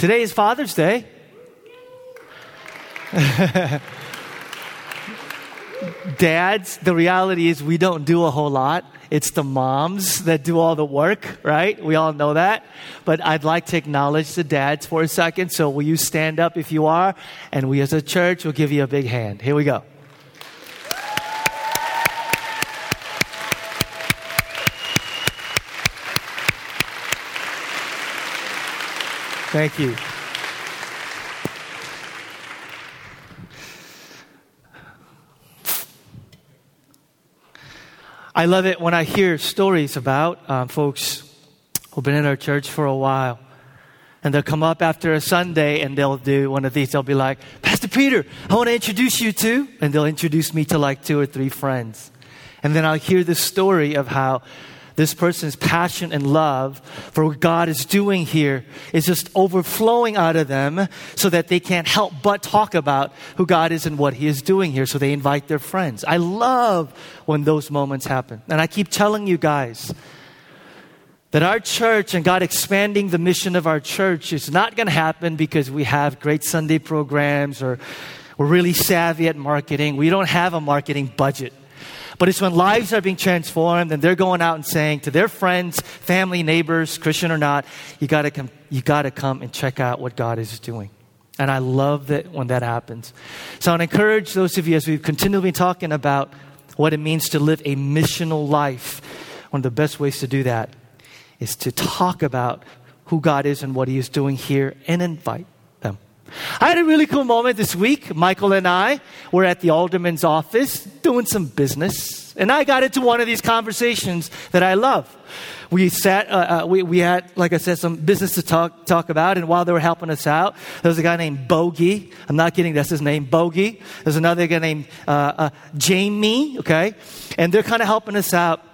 Today is Father's Day. Dads, the reality is we don't do a whole lot. It's the moms that do all the work, right? We all know that. But I'd like to acknowledge the dads for a second. So will you stand up if you are? And we as a church will give you a big hand. Here we go. Thank you. I love it when I hear stories about um, folks who've been in our church for a while. And they'll come up after a Sunday and they'll do one of these. They'll be like, Pastor Peter, I want to introduce you to. And they'll introduce me to like two or three friends. And then I'll hear the story of how this person's passion and love for what God is doing here is just overflowing out of them so that they can't help but talk about who God is and what He is doing here. So they invite their friends. I love when those moments happen. And I keep telling you guys, that our church and God expanding the mission of our church is not going to happen because we have great Sunday programs or we're really savvy at marketing. We don't have a marketing budget. But it's when lives are being transformed and they're going out and saying to their friends, family, neighbors, Christian or not, you gotta come, you gotta come and check out what God is doing. And I love that when that happens. So I encourage those of you as we've continually been talking about what it means to live a missional life. One of the best ways to do that is to talk about who God is and what He is doing here and invite I had a really cool moment this week. Michael and I were at the alderman's office doing some business, and I got into one of these conversations that I love. We sat, uh, uh, we, we had, like I said, some business to talk, talk about, and while they were helping us out, there was a guy named Bogey. I'm not kidding, that's his name, Bogey. There's another guy named uh, uh Jamie, okay? And they're kind of helping us out.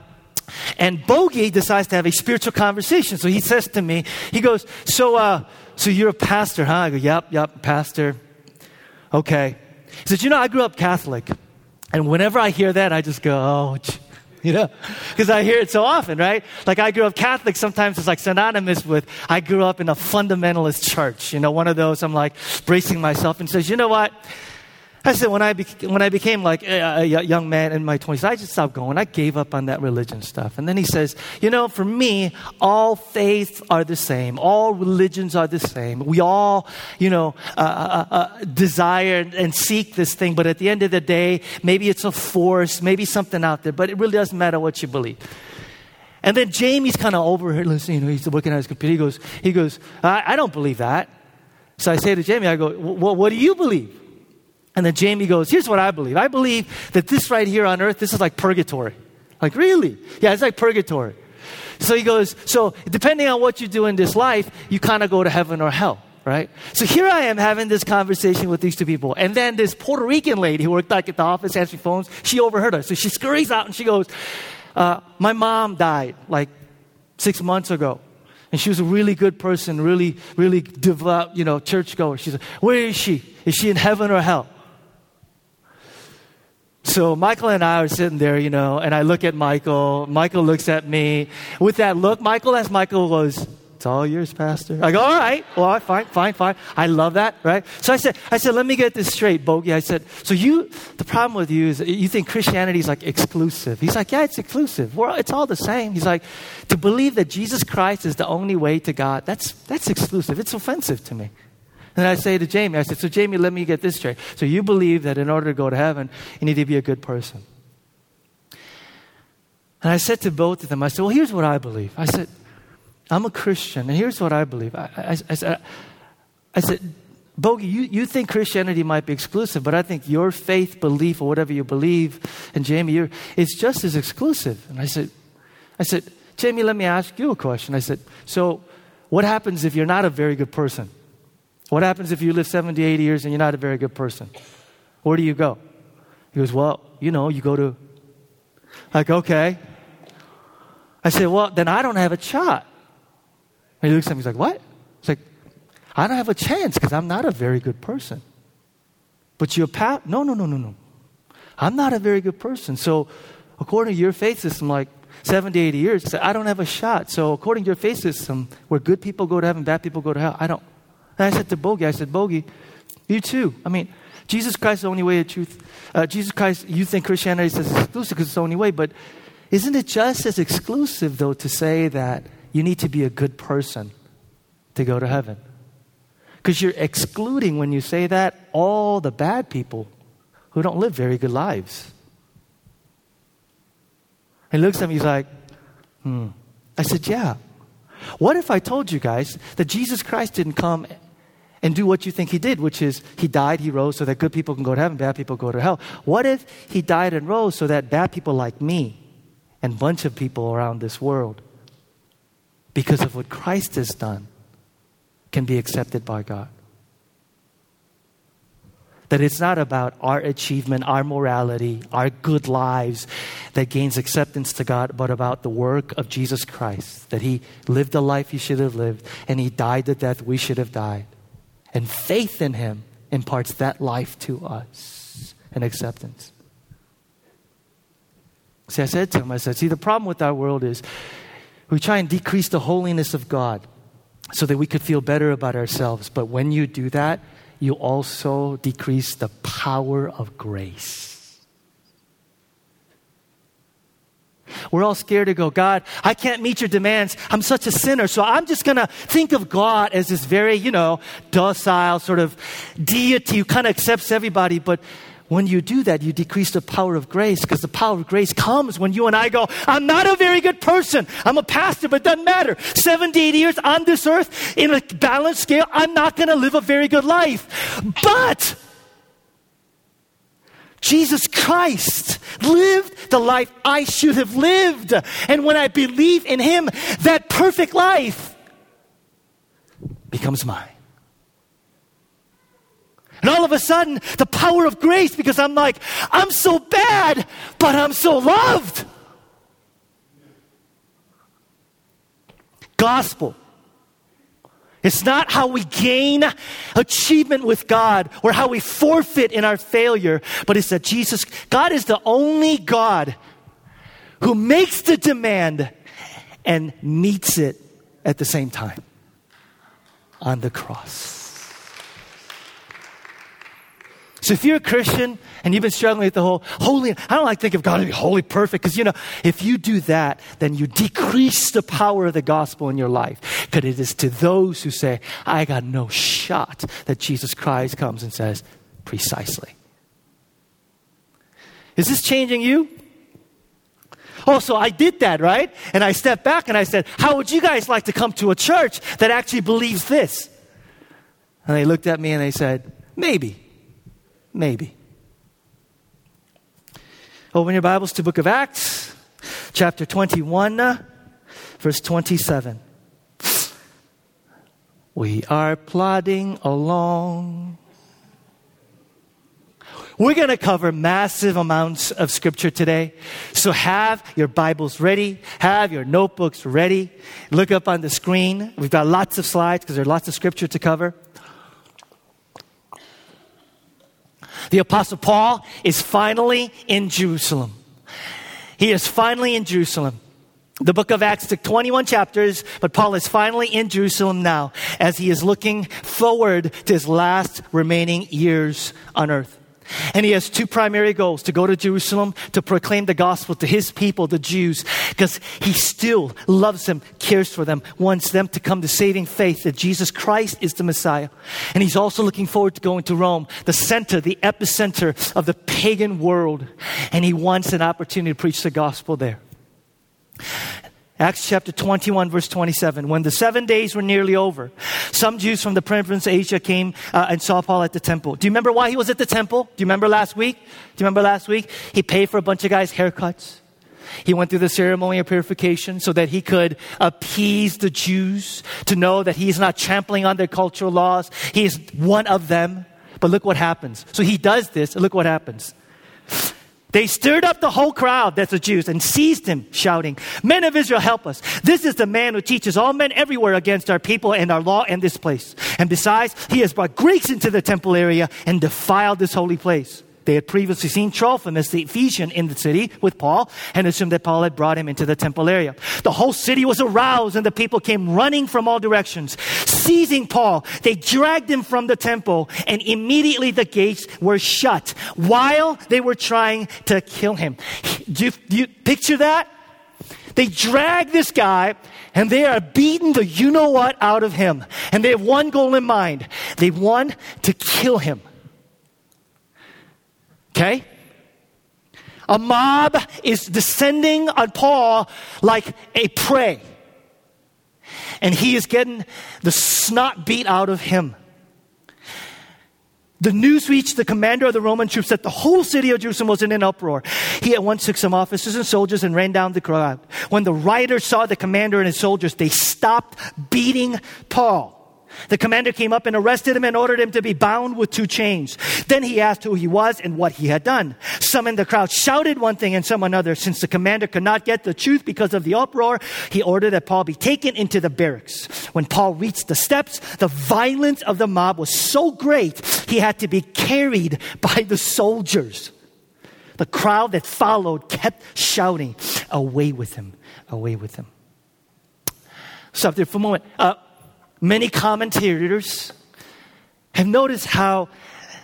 And Bogey decides to have a spiritual conversation. So he says to me, he goes, So, uh, so you're a pastor, huh? I go, Yep, yep, pastor. Okay. He says, You know, I grew up Catholic. And whenever I hear that, I just go, Oh, you know, because I hear it so often, right? Like I grew up Catholic, sometimes it's like synonymous with I grew up in a fundamentalist church. You know, one of those I'm like bracing myself and says, you know what? I said, when I, when I became like a, a young man in my 20s, I just stopped going. I gave up on that religion stuff. And then he says, you know, for me, all faiths are the same. All religions are the same. We all, you know, uh, uh, uh, desire and seek this thing. But at the end of the day, maybe it's a force, maybe something out there. But it really doesn't matter what you believe. And then Jamie's kind of over here listening. You know, he's looking at his computer. He goes, he goes I, I don't believe that. So I say to Jamie, I go, well, what do you believe? And then Jamie goes, Here's what I believe. I believe that this right here on earth, this is like purgatory. Like, really? Yeah, it's like purgatory. So he goes, So depending on what you do in this life, you kind of go to heaven or hell, right? So here I am having this conversation with these two people. And then this Puerto Rican lady who worked back at the office answering phones, she overheard us. So she scurries out and she goes, uh, My mom died like six months ago. And she was a really good person, really, really devout, you know, churchgoer. She said, Where is she? Is she in heaven or hell? So Michael and I are sitting there, you know, and I look at Michael. Michael looks at me. With that look, Michael, as Michael goes, it's all yours, Pastor. I go, all right, well, fine, fine, fine. I love that, right? So I said, I said, let me get this straight, Bogey. I said, so you, the problem with you is you think Christianity is like exclusive. He's like, yeah, it's exclusive. Well, it's all the same. He's like, to believe that Jesus Christ is the only way to God, that's, that's exclusive. It's offensive to me. And I say to Jamie, I said, So, Jamie, let me get this straight. So, you believe that in order to go to heaven, you need to be a good person. And I said to both of them, I said, Well, here's what I believe. I said, I'm a Christian, and here's what I believe. I, I, I said, I said, Bogey, you, you think Christianity might be exclusive, but I think your faith, belief, or whatever you believe, and Jamie, you're, it's just as exclusive. And I said, I said, Jamie, let me ask you a question. I said, so what happens if you're not a very good person? What happens if you live 70, 80 years and you're not a very good person? Where do you go? He goes, Well, you know, you go to, like, okay. I said, Well, then I don't have a shot. And he looks at me, he's like, What? It's like, I don't have a chance because I'm not a very good person. But you're pat? No, no, no, no, no. I'm not a very good person. So, according to your faith system, like 70, 80 years, I don't have a shot. So, according to your faith system, where good people go to heaven, bad people go to hell, I don't. And I said to Bogey, I said, Bogey, you too. I mean, Jesus Christ is the only way of truth. Uh, Jesus Christ, you think Christianity is exclusive because it's the only way, but isn't it just as exclusive, though, to say that you need to be a good person to go to heaven? Because you're excluding, when you say that, all the bad people who don't live very good lives. He looks at me, he's like, hmm. I said, yeah. What if I told you guys that Jesus Christ didn't come and do what you think he did, which is he died, he rose so that good people can go to heaven, bad people go to hell? What if he died and rose so that bad people like me and bunch of people around this world, because of what Christ has done, can be accepted by God. That it's not about our achievement, our morality, our good lives that gains acceptance to God, but about the work of Jesus Christ. That He lived the life He should have lived, and He died the death we should have died. And faith in Him imparts that life to us and acceptance. See, I said to him, I said, see, the problem with our world is we try and decrease the holiness of God so that we could feel better about ourselves. But when you do that, you also decrease the power of grace. We're all scared to go, God, I can't meet your demands. I'm such a sinner. So I'm just going to think of God as this very, you know, docile sort of deity who kind of accepts everybody. But when you do that, you decrease the power of grace because the power of grace comes when you and I go, I'm not a very good person. I'm a pastor, but it doesn't matter. 70, 80 years on this earth in a balanced scale, I'm not going to live a very good life. But Jesus Christ lived the life I should have lived. And when I believe in Him, that perfect life becomes mine. And all of a sudden, the power of grace, because I'm like, I'm so bad, but I'm so loved. Gospel. It's not how we gain achievement with God or how we forfeit in our failure, but it's that Jesus, God is the only God who makes the demand and meets it at the same time on the cross. So if you're a Christian and you've been struggling with the whole holy, I don't like to think of God to be holy perfect because, you know, if you do that, then you decrease the power of the gospel in your life. Because it is to those who say, I got no shot that Jesus Christ comes and says, precisely. Is this changing you? Oh, so I did that, right? And I stepped back and I said, How would you guys like to come to a church that actually believes this? And they looked at me and they said, Maybe. Maybe. Open your Bibles to book of Acts, chapter 21, verse 27. We are plodding along. We're going to cover massive amounts of scripture today. So have your Bibles ready. Have your notebooks ready. Look up on the screen. We've got lots of slides because there's lots of scripture to cover. The Apostle Paul is finally in Jerusalem. He is finally in Jerusalem. The book of Acts took 21 chapters, but Paul is finally in Jerusalem now as he is looking forward to his last remaining years on earth. And he has two primary goals to go to Jerusalem to proclaim the gospel to his people, the Jews, because he still loves them, cares for them, wants them to come to saving faith that Jesus Christ is the Messiah. And he's also looking forward to going to Rome, the center, the epicenter of the pagan world. And he wants an opportunity to preach the gospel there. Acts chapter 21, verse 27. When the seven days were nearly over, some Jews from the province of Asia came uh, and saw Paul at the temple. Do you remember why he was at the temple? Do you remember last week? Do you remember last week? He paid for a bunch of guys' haircuts. He went through the ceremony of purification so that he could appease the Jews to know that he is not trampling on their cultural laws. He is one of them. But look what happens. So he does this, and look what happens. They stirred up the whole crowd, that's the Jews, and seized him, shouting, Men of Israel, help us. This is the man who teaches all men everywhere against our people and our law and this place. And besides, he has brought Greeks into the temple area and defiled this holy place. They had previously seen Trophimus, the Ephesian, in the city with Paul and assumed that Paul had brought him into the temple area. The whole city was aroused and the people came running from all directions. Seizing Paul, they dragged him from the temple and immediately the gates were shut while they were trying to kill him. Do you, do you picture that? They drag this guy and they are beating the you know what out of him. And they have one goal in mind. They want to kill him. Okay? A mob is descending on Paul like a prey. And he is getting the snot beat out of him. The news reached the commander of the Roman troops that the whole city of Jerusalem was in an uproar. He at once took some officers and soldiers and ran down the crowd. When the rioters saw the commander and his soldiers, they stopped beating Paul. The commander came up and arrested him and ordered him to be bound with two chains. Then he asked who he was and what he had done. Some in the crowd shouted one thing and some another. Since the commander could not get the truth because of the uproar, he ordered that Paul be taken into the barracks. When Paul reached the steps, the violence of the mob was so great, he had to be carried by the soldiers. The crowd that followed kept shouting, Away with him, away with him. Stop there for a moment. Uh, Many commentators have noticed how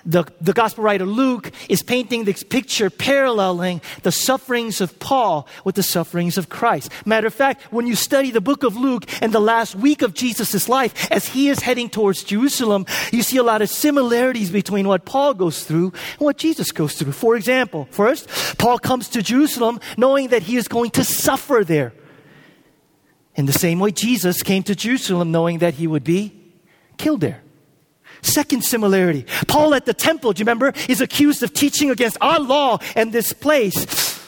the, the gospel writer Luke is painting this picture paralleling the sufferings of Paul with the sufferings of Christ. Matter of fact, when you study the book of Luke and the last week of Jesus' life, as he is heading towards Jerusalem, you see a lot of similarities between what Paul goes through and what Jesus goes through. For example, first, Paul comes to Jerusalem knowing that he is going to suffer there. In the same way, Jesus came to Jerusalem knowing that he would be killed there. Second similarity Paul at the temple, do you remember, is accused of teaching against our law and this place.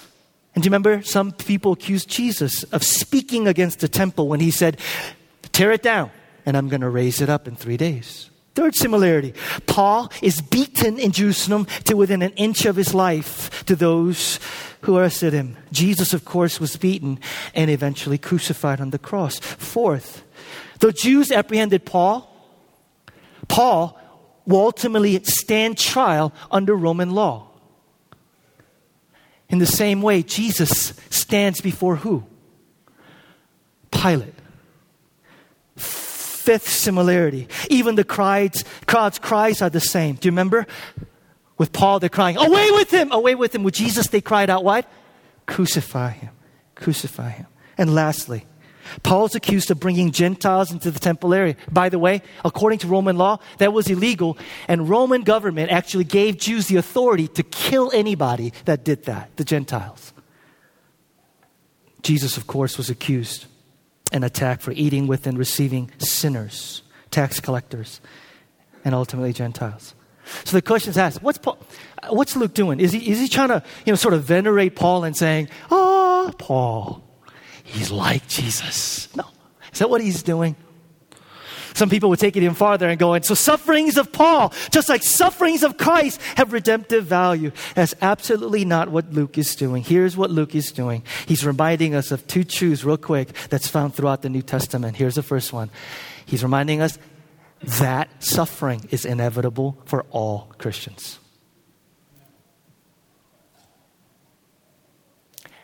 And do you remember, some people accused Jesus of speaking against the temple when he said, Tear it down, and I'm going to raise it up in three days. Third similarity Paul is beaten in Jerusalem to within an inch of his life to those who arrested him. Jesus, of course, was beaten and eventually crucified on the cross. Fourth, the Jews apprehended Paul. Paul will ultimately stand trial under Roman law. In the same way, Jesus stands before who? Pilate fifth similarity. Even the crowds, crowd's cries are the same. Do you remember? With Paul, they're crying, Away with him! Away with him! With Jesus, they cried out, What? Crucify him. Crucify him. And lastly, Paul's accused of bringing Gentiles into the temple area. By the way, according to Roman law, that was illegal, and Roman government actually gave Jews the authority to kill anybody that did that, the Gentiles. Jesus, of course, was accused and attacked for eating with and receiving sinners, tax collectors, and ultimately Gentiles. So the question is asked, what's, Paul, what's Luke doing? Is he, is he trying to, you know, sort of venerate Paul and saying, oh, Paul, he's like Jesus? No. Is that what he's doing? Some people would take it even farther and go, and so sufferings of Paul, just like sufferings of Christ, have redemptive value. That's absolutely not what Luke is doing. Here's what Luke is doing. He's reminding us of two truths, real quick, that's found throughout the New Testament. Here's the first one. He's reminding us that suffering is inevitable for all Christians.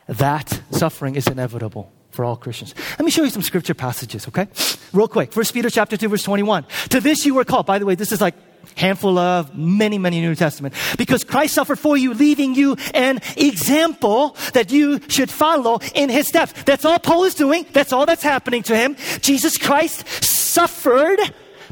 That suffering is inevitable for all Christians. Let me show you some scripture passages, okay? Real quick. First Peter chapter 2 verse 21. To this you were called. By the way, this is like handful of many, many New Testament. Because Christ suffered for you, leaving you an example that you should follow in his steps. That's all Paul is doing. That's all that's happening to him. Jesus Christ suffered.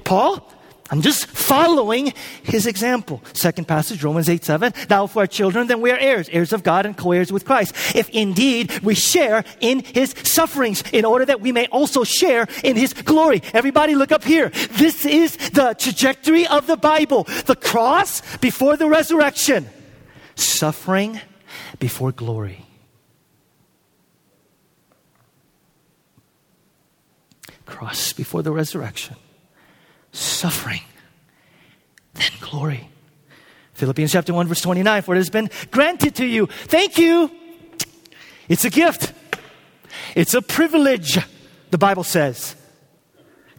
Paul, I'm just following his example. Second passage, Romans 8 7. Now, if we are children, then we are heirs, heirs of God and co heirs with Christ. If indeed we share in his sufferings, in order that we may also share in his glory. Everybody, look up here. This is the trajectory of the Bible the cross before the resurrection, suffering before glory. Cross before the resurrection suffering, then glory. Philippians chapter 1 verse 29, for it has been granted to you. Thank you. It's a gift. It's a privilege, the Bible says,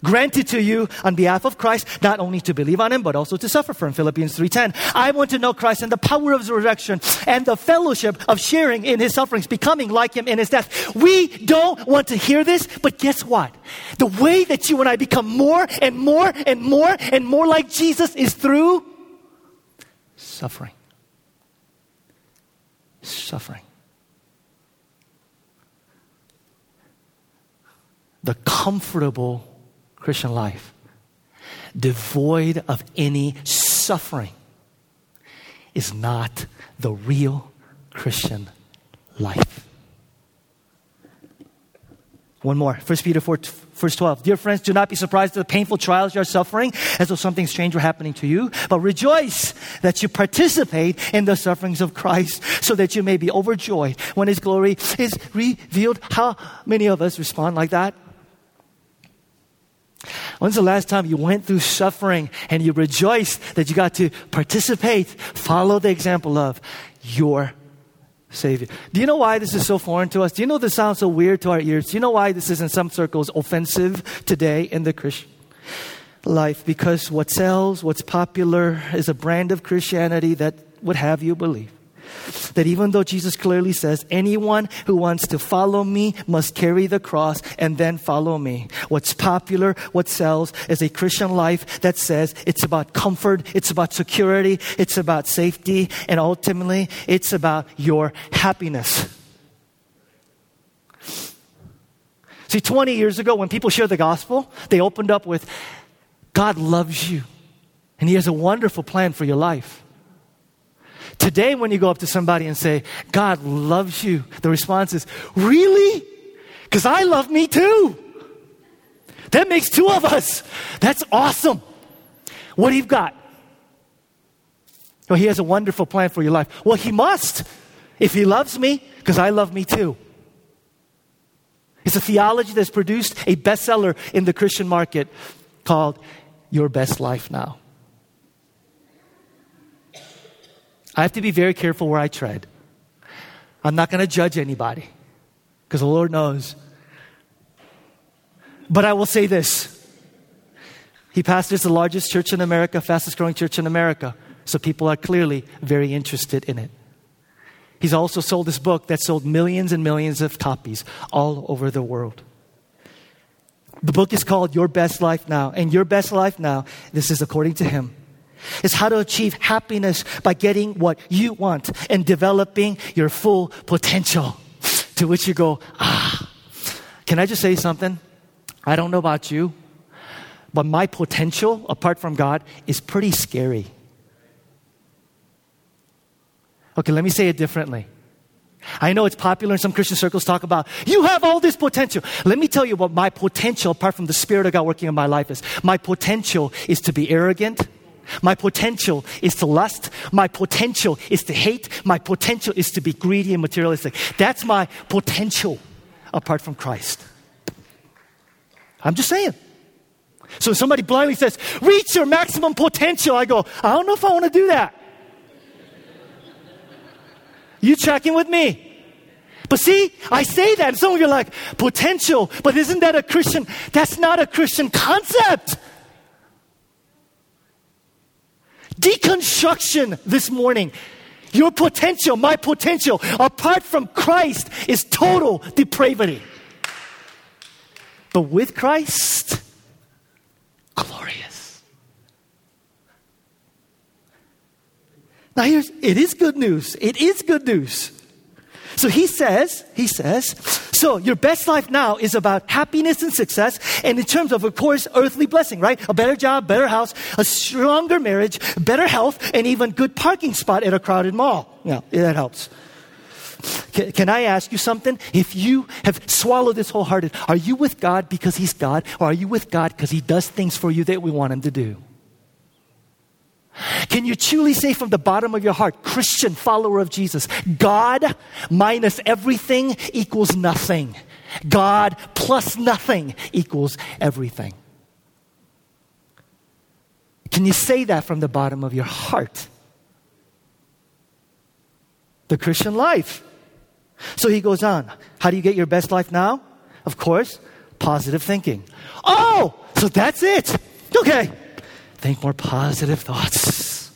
granted to you on behalf of Christ, not only to believe on him, but also to suffer for him. Philippians 3.10. I want to know Christ and the power of his resurrection and the fellowship of sharing in his sufferings, becoming like him in his death. We don't want to hear this, but guess what? The way that you and I become more and more and more and more like Jesus is through suffering. Suffering. The comfortable Christian life, devoid of any suffering, is not the real Christian life. One more. 1 Peter 4, verse 12. Dear friends, do not be surprised at the painful trials you are suffering as though something strange were happening to you, but rejoice that you participate in the sufferings of Christ so that you may be overjoyed when his glory is revealed. How many of us respond like that? When's the last time you went through suffering and you rejoiced that you got to participate, follow the example of your Savior? Do you know why this is so foreign to us? Do you know this sounds so weird to our ears? Do you know why this is in some circles offensive today in the Christian life? Because what sells, what's popular is a brand of Christianity that would have you believe that even though Jesus clearly says, anyone who wants to follow me must carry the cross and then follow me. What's popular, what sells is a Christian life that says it's about comfort, it's about security, it's about safety, and ultimately it's about your happiness. See, 20 years ago, when people shared the gospel, they opened up with, God loves you, and He has a wonderful plan for your life. Today, when you go up to somebody and say, God loves you, the response is, Really? Because I love me too. That makes two of us. That's awesome. What do you got? Well, he has a wonderful plan for your life. Well, he must if he loves me, because I love me too. It's a theology that's produced a bestseller in the Christian market called Your Best Life Now. I have to be very careful where I tread. I'm not going to judge anybody because the Lord knows. But I will say this He pastors the largest church in America, fastest growing church in America. So people are clearly very interested in it. He's also sold this book that sold millions and millions of copies all over the world. The book is called Your Best Life Now. And Your Best Life Now, this is according to him, is how to achieve happiness by getting what you want and developing your full potential. To which you go, ah. Can I just say something? I don't know about you, but my potential, apart from God, is pretty scary. Okay, let me say it differently. I know it's popular in some Christian circles talk about, you have all this potential. Let me tell you what my potential, apart from the Spirit of God working in my life, is. My potential is to be arrogant my potential is to lust. My potential is to hate. My potential is to be greedy and materialistic. That's my potential apart from Christ. I'm just saying. So somebody blindly says, reach your maximum potential. I go, I don't know if I want to do that. You checking with me? But see, I say that, and some of you are like, potential, but isn't that a Christian? That's not a Christian concept. Deconstruction this morning. Your potential, my potential, apart from Christ, is total depravity. But with Christ, glorious. Now, here's it is good news. It is good news. So he says, he says, so your best life now is about happiness and success, and in terms of, of course, earthly blessing, right? A better job, better house, a stronger marriage, better health, and even good parking spot at a crowded mall. Yeah, that helps. Can, can, I ask you something? If you have swallowed this wholehearted, are you with God because He's God, or are you with God because He does things for you that we want Him to do? Can you truly say from the bottom of your heart, Christian follower of Jesus, God minus everything equals nothing? God plus nothing equals everything. Can you say that from the bottom of your heart? The Christian life. So he goes on. How do you get your best life now? Of course, positive thinking. Oh, So that's it. Okay. Think more positive thoughts.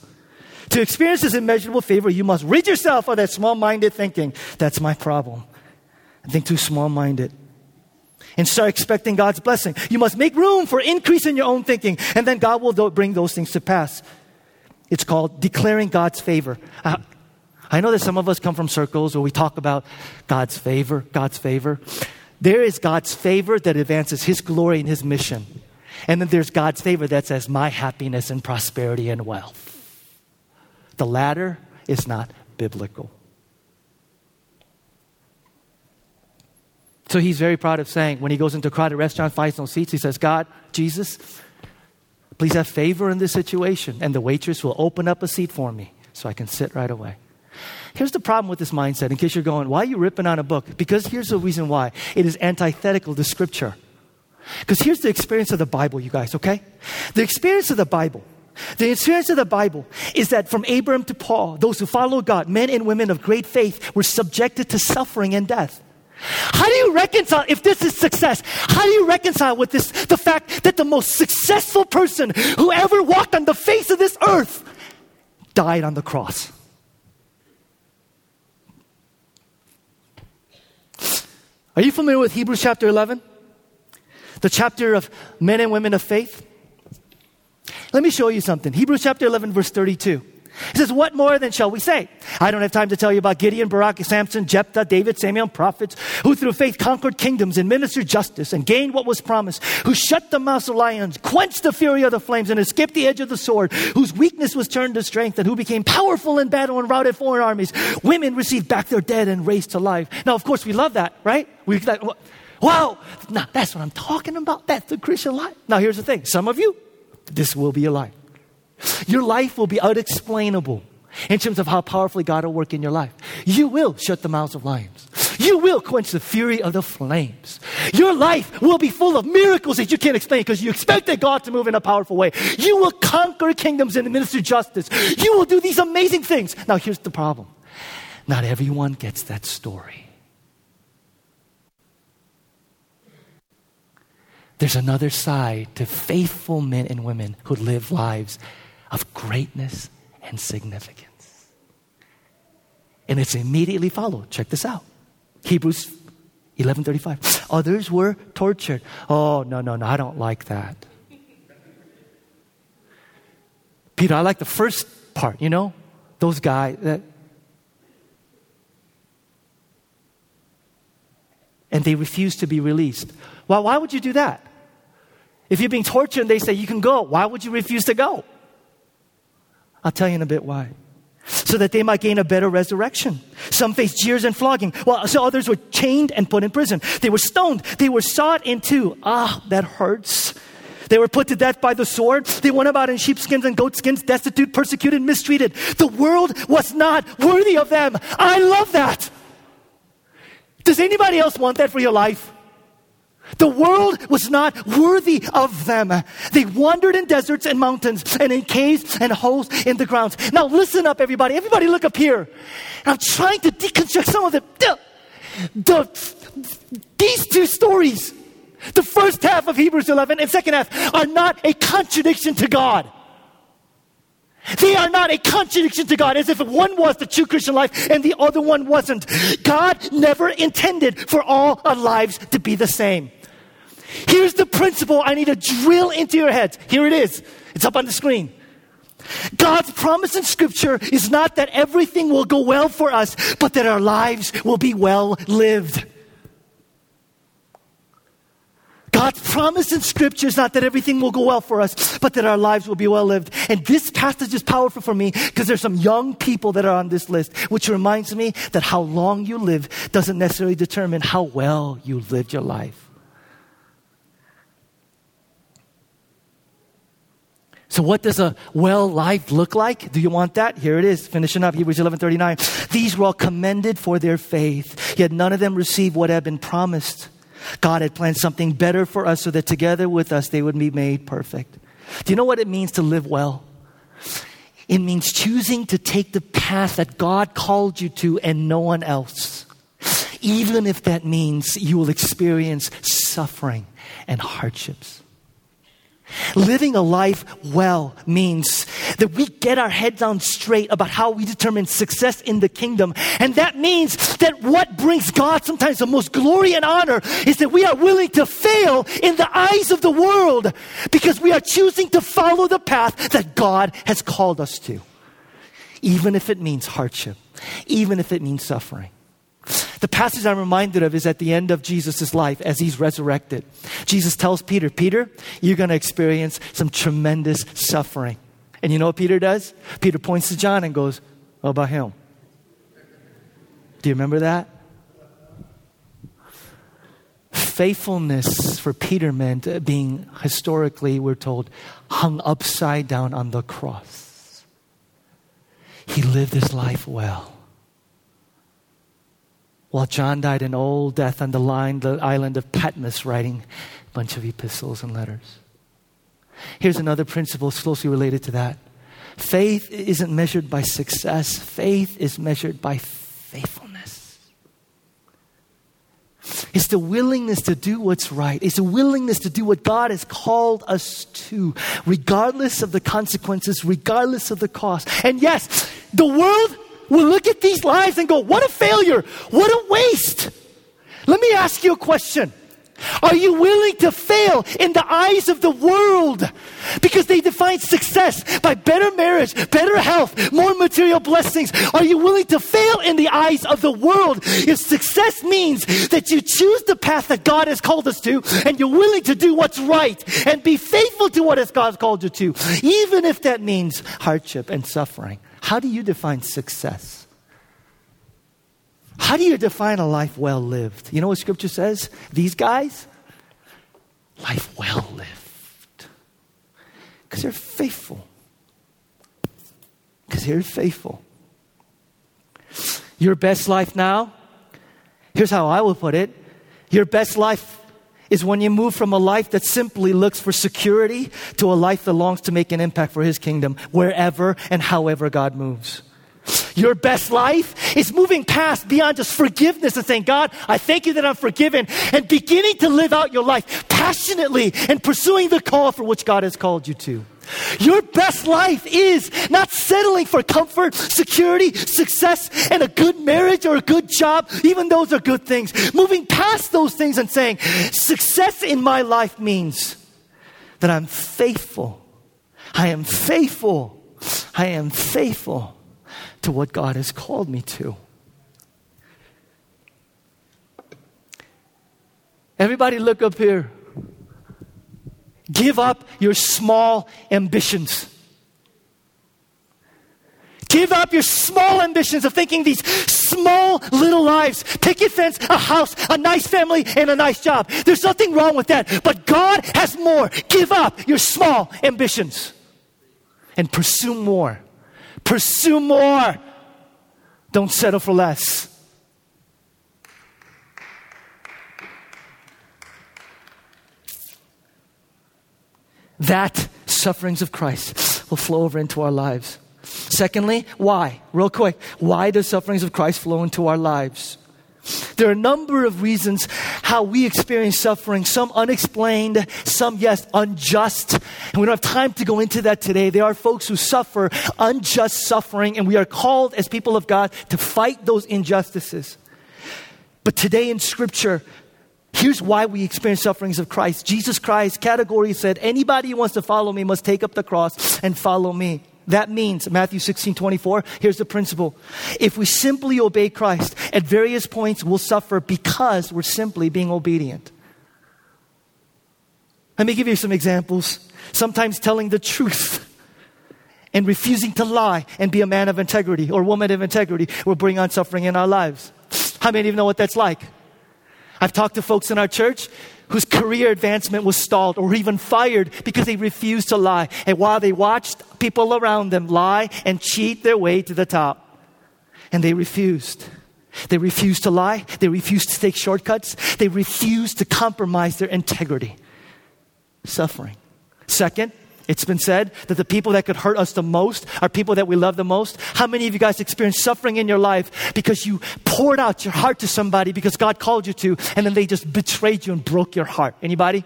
To experience this immeasurable favor, you must rid yourself of that small minded thinking. That's my problem. I think too small minded. And start expecting God's blessing. You must make room for increase in your own thinking, and then God will bring those things to pass. It's called declaring God's favor. Uh, I know that some of us come from circles where we talk about God's favor, God's favor. There is God's favor that advances His glory and His mission. And then there's God's favor that says, my happiness and prosperity and wealth. The latter is not biblical. So he's very proud of saying, when he goes into a crowded restaurant, finds no seats, he says, God, Jesus, please have favor in this situation. And the waitress will open up a seat for me so I can sit right away. Here's the problem with this mindset, in case you're going, why are you ripping on a book? Because here's the reason why it is antithetical to Scripture. Because here's the experience of the Bible, you guys, okay? The experience of the Bible. The experience of the Bible is that from Abraham to Paul, those who follow God, men and women of great faith, were subjected to suffering and death. How do you reconcile, if this is success, how do you reconcile with this, the fact that the most successful person who ever walked on the face of this earth died on the cross? Are you familiar with Hebrews chapter 11? The chapter of men and women of faith? Let me show you something. Hebrews chapter 11, verse 32. He says, What more then shall we say? I don't have time to tell you about Gideon, Barak, Samson, Jephthah, David, Samuel, prophets, who through faith conquered kingdoms and ministered justice and gained what was promised, who shut the mouths of lions, quenched the fury of the flames, and escaped the edge of the sword, whose weakness was turned to strength, and who became powerful in battle and routed foreign armies. Women received back their dead and raised to life. Now, of course, we love that, right? We like, wow, now that's what I'm talking about. That's the Christian life. Now, here's the thing some of you, this will be your life. Your life will be unexplainable in terms of how powerfully God will work in your life. You will shut the mouths of lions. You will quench the fury of the flames. Your life will be full of miracles that you can't explain because you expected God to move in a powerful way. You will conquer kingdoms and administer justice. You will do these amazing things. Now, here's the problem not everyone gets that story. There's another side to faithful men and women who live lives of greatness and significance. And it's immediately followed. Check this out. Hebrews 11:35. Others were tortured. Oh, no, no, no, I don't like that. Peter, I like the first part, you know? Those guys that and they refused to be released. Well, why would you do that? If you're being tortured and they say you can go, why would you refuse to go? I'll tell you in a bit why. So that they might gain a better resurrection. Some faced jeers and flogging, while so others were chained and put in prison. They were stoned. They were sawed in two. Ah, that hurts. They were put to death by the sword. They went about in sheepskins and goatskins, destitute, persecuted, mistreated. The world was not worthy of them. I love that. Does anybody else want that for your life? The world was not worthy of them. They wandered in deserts and mountains and in caves and holes in the ground. Now listen up, everybody. Everybody look up here. I'm trying to deconstruct some of the, the, the these two stories. The first half of Hebrews 11 and second half are not a contradiction to God. They are not a contradiction to God, as if one was the true Christian life and the other one wasn't. God never intended for all our lives to be the same. Here's the principle I need to drill into your heads. Here it is. It's up on the screen. God's promise in Scripture is not that everything will go well for us, but that our lives will be well lived. God's promise in Scripture is not that everything will go well for us, but that our lives will be well lived. And this passage is powerful for me because there's some young people that are on this list, which reminds me that how long you live doesn't necessarily determine how well you lived your life. So what does a well life look like? Do you want that? Here it is, finishing up Hebrews 11:39. These were all commended for their faith, yet none of them received what had been promised. God had planned something better for us so that together with us they would be made perfect. Do you know what it means to live well? It means choosing to take the path that God called you to and no one else. Even if that means you will experience suffering and hardships. Living a life well means that we get our heads on straight about how we determine success in the kingdom. And that means that what brings God sometimes the most glory and honor is that we are willing to fail in the eyes of the world because we are choosing to follow the path that God has called us to, even if it means hardship, even if it means suffering. The passage I'm reminded of is at the end of Jesus' life as he's resurrected. Jesus tells Peter, Peter, you're going to experience some tremendous suffering. And you know what Peter does? Peter points to John and goes, What about him? Do you remember that? Faithfulness for Peter meant uh, being historically, we're told, hung upside down on the cross. He lived his life well while John died an old death on the line, the island of Patmos, writing a bunch of epistles and letters. Here's another principle closely related to that. Faith isn't measured by success, faith is measured by faithfulness. It's the willingness to do what's right. It's the willingness to do what God has called us to, regardless of the consequences, regardless of the cost. And yes, the world will look at these lives and go, What a failure! What a waste! Let me ask you a question. Are you willing to fail in the eyes of the world? Because they define success by better marriage, better health, more material blessings. Are you willing to fail in the eyes of the world? If success means that you choose the path that God has called us to and you're willing to do what's right and be faithful to what God has called you to, even if that means hardship and suffering. How do you define success? How do you define a life well lived? You know what scripture says? These guys, life well lived. Because they're faithful. Because they're faithful. Your best life now, here's how I will put it your best life is when you move from a life that simply looks for security to a life that longs to make an impact for His kingdom wherever and however God moves. Your best life is moving past beyond just forgiveness and saying, God, I thank you that I'm forgiven, and beginning to live out your life passionately and pursuing the call for which God has called you to. Your best life is not settling for comfort, security, success, and a good marriage or a good job. Even those are good things. Moving past those things and saying, success in my life means that I'm faithful. I am faithful. I am faithful to what God has called me to. Everybody, look up here. Give up your small ambitions. Give up your small ambitions of thinking these small little lives. Picket fence, a house, a nice family, and a nice job. There's nothing wrong with that. But God has more. Give up your small ambitions and pursue more. Pursue more. Don't settle for less. That sufferings of Christ will flow over into our lives. Secondly, why? Real quick, why do sufferings of Christ flow into our lives? There are a number of reasons how we experience suffering, some unexplained, some, yes, unjust. And we don't have time to go into that today. There are folks who suffer unjust suffering, and we are called as people of God to fight those injustices. But today in Scripture, Here's why we experience sufferings of Christ. Jesus Christ category said, anybody who wants to follow me must take up the cross and follow me. That means, Matthew 16, 24, here's the principle. If we simply obey Christ, at various points we'll suffer because we're simply being obedient. Let me give you some examples. Sometimes telling the truth and refusing to lie and be a man of integrity or woman of integrity will bring on suffering in our lives. How many of you know what that's like? I've talked to folks in our church whose career advancement was stalled or even fired because they refused to lie. And while they watched people around them lie and cheat their way to the top, and they refused. They refused to lie. They refused to take shortcuts. They refused to compromise their integrity. Suffering. Second, it's been said that the people that could hurt us the most are people that we love the most. How many of you guys experienced suffering in your life because you poured out your heart to somebody because God called you to, and then they just betrayed you and broke your heart? Anybody?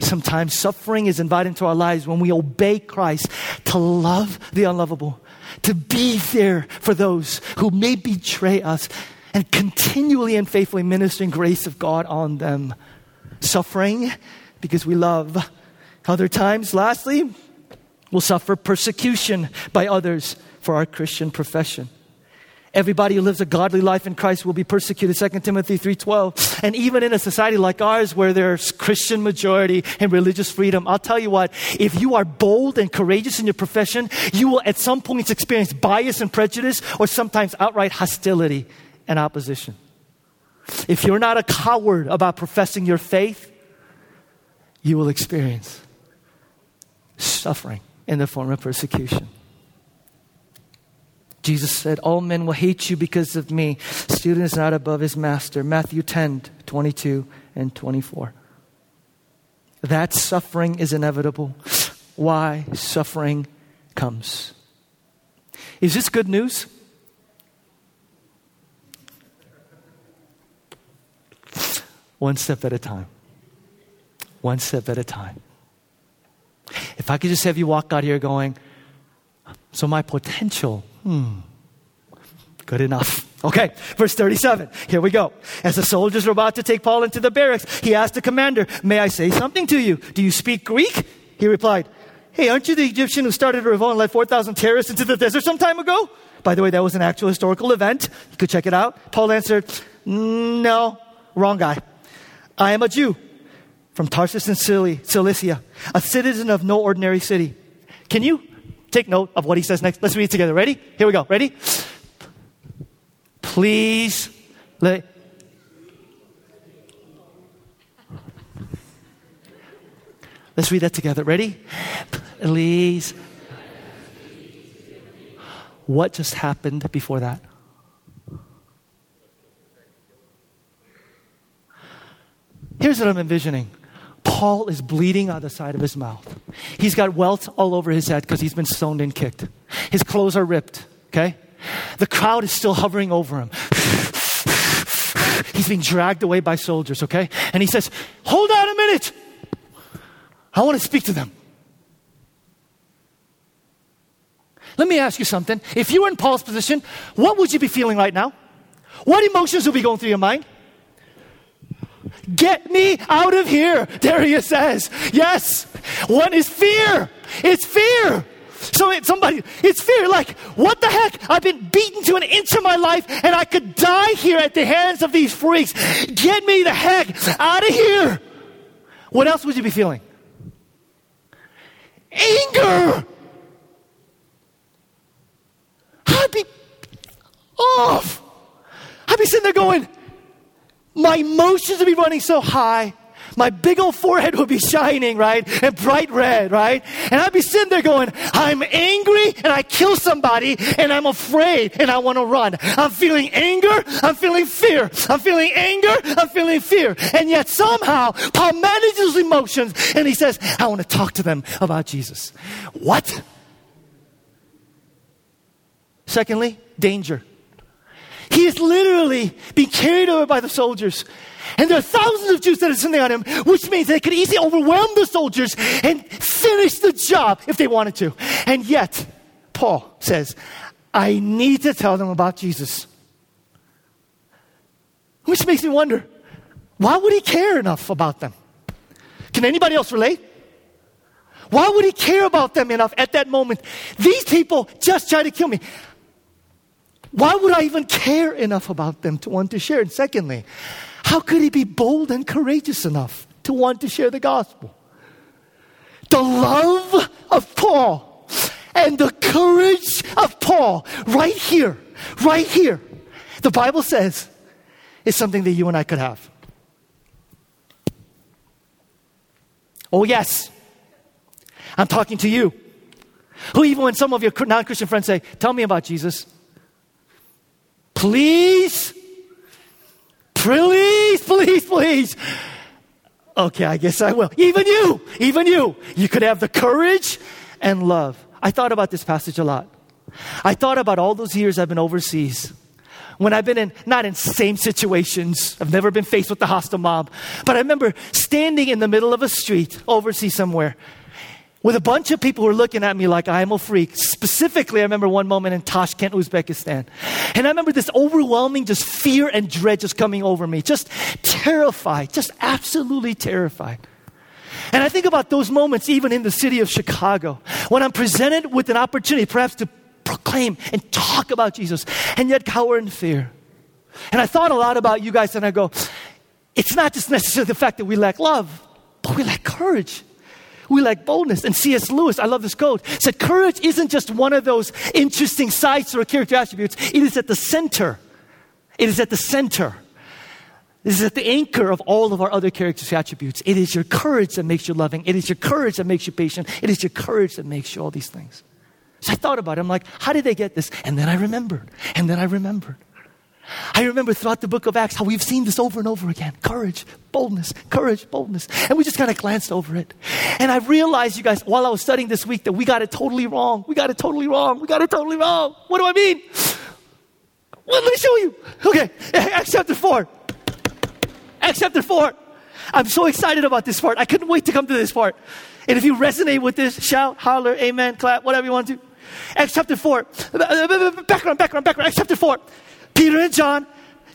Sometimes suffering is invited into our lives when we obey Christ to love the unlovable, to be there for those who may betray us, and continually and faithfully ministering grace of God on them. Suffering because we love. Other times, lastly, we'll suffer persecution by others for our Christian profession. Everybody who lives a godly life in Christ will be persecuted, 2 Timothy 3.12. And even in a society like ours where there's Christian majority and religious freedom, I'll tell you what, if you are bold and courageous in your profession, you will at some points experience bias and prejudice or sometimes outright hostility and opposition. If you're not a coward about professing your faith, you will experience suffering in the form of persecution. Jesus said, All men will hate you because of me. Student is not above his master. Matthew 10, 22 and 24. That suffering is inevitable. Why suffering comes. Is this good news? One step at a time. One step at a time. If I could just have you walk out here going, so my potential Hmm. Good enough. Okay, verse 37. Here we go. As the soldiers were about to take Paul into the barracks, he asked the commander, May I say something to you? Do you speak Greek? He replied, Hey, aren't you the Egyptian who started a revolt and led 4,000 terrorists into the desert some time ago? By the way, that was an actual historical event. You could check it out. Paul answered, No, wrong guy. I am a Jew from Tarsus in Cilicia, a citizen of no ordinary city. Can you Take note of what he says next. Let's read it together. Ready? Here we go. Ready? Please let. Let's read that together. Ready? Please. What just happened before that? Here's what I'm envisioning Paul is bleeding on the side of his mouth. He's got welts all over his head because he's been stoned and kicked. His clothes are ripped, okay? The crowd is still hovering over him. He's being dragged away by soldiers, okay? And he says, Hold on a minute. I want to speak to them. Let me ask you something. If you were in Paul's position, what would you be feeling right now? What emotions would be going through your mind? Get me out of here, Darius says. Yes. What is fear? It's fear. So somebody, it's fear. Like, what the heck? I've been beaten to an inch of my life and I could die here at the hands of these freaks. Get me the heck out of here. What else would you be feeling? Anger. I'd be off. I'd be sitting there going, my emotions would be running so high. My big old forehead would be shining, right? And bright red, right? And I'd be sitting there going, I'm angry and I kill somebody and I'm afraid and I want to run. I'm feeling anger. I'm feeling fear. I'm feeling anger. I'm feeling fear. And yet somehow Paul manages emotions and he says, I want to talk to them about Jesus. What? Secondly, danger. He is literally being carried over by the soldiers. And there are thousands of Jews that are sitting on him, which means they could easily overwhelm the soldiers and finish the job if they wanted to. And yet, Paul says, I need to tell them about Jesus. Which makes me wonder, why would he care enough about them? Can anybody else relate? Why would he care about them enough at that moment? These people just tried to kill me. Why would I even care enough about them to want to share? And secondly, how could he be bold and courageous enough to want to share the gospel? The love of Paul and the courage of Paul, right here, right here, the Bible says is something that you and I could have. Oh, yes. I'm talking to you. Who, even when some of your non Christian friends say, Tell me about Jesus, Please? Please, please, please. Okay, I guess I will. Even you, even you, you could have the courage and love. I thought about this passage a lot. I thought about all those years I've been overseas when I've been in, not in same situations. I've never been faced with the hostile mob. But I remember standing in the middle of a street overseas somewhere with a bunch of people who were looking at me like I'm a freak. Specifically, I remember one moment in Tashkent, Uzbekistan. And I remember this overwhelming just fear and dread just coming over me. Just terrified, just absolutely terrified. And I think about those moments even in the city of Chicago when I'm presented with an opportunity perhaps to proclaim and talk about Jesus and yet cower in fear. And I thought a lot about you guys and I go, it's not just necessarily the fact that we lack love, but we lack courage. We lack boldness. And C.S. Lewis, I love this quote, said, Courage isn't just one of those interesting sights or character attributes, it is at the center. It is at the center. This is at the anchor of all of our other character attributes. It is your courage that makes you loving. It is your courage that makes you patient. It is your courage that makes you all these things. So I thought about it. I'm like, how did they get this? And then I remembered. And then I remembered. I remember throughout the book of Acts how we've seen this over and over again courage, boldness, courage, boldness. And we just kind of glanced over it. And I realized, you guys, while I was studying this week, that we got it totally wrong. We got it totally wrong. We got it totally wrong. What do I mean? Well, let me show you. Okay, Acts chapter 4. Acts chapter 4. I'm so excited about this part. I couldn't wait to come to this part. And if you resonate with this, shout, holler, amen, clap, whatever you want to. Acts chapter 4. Background, background, background. Acts chapter 4. Peter and John,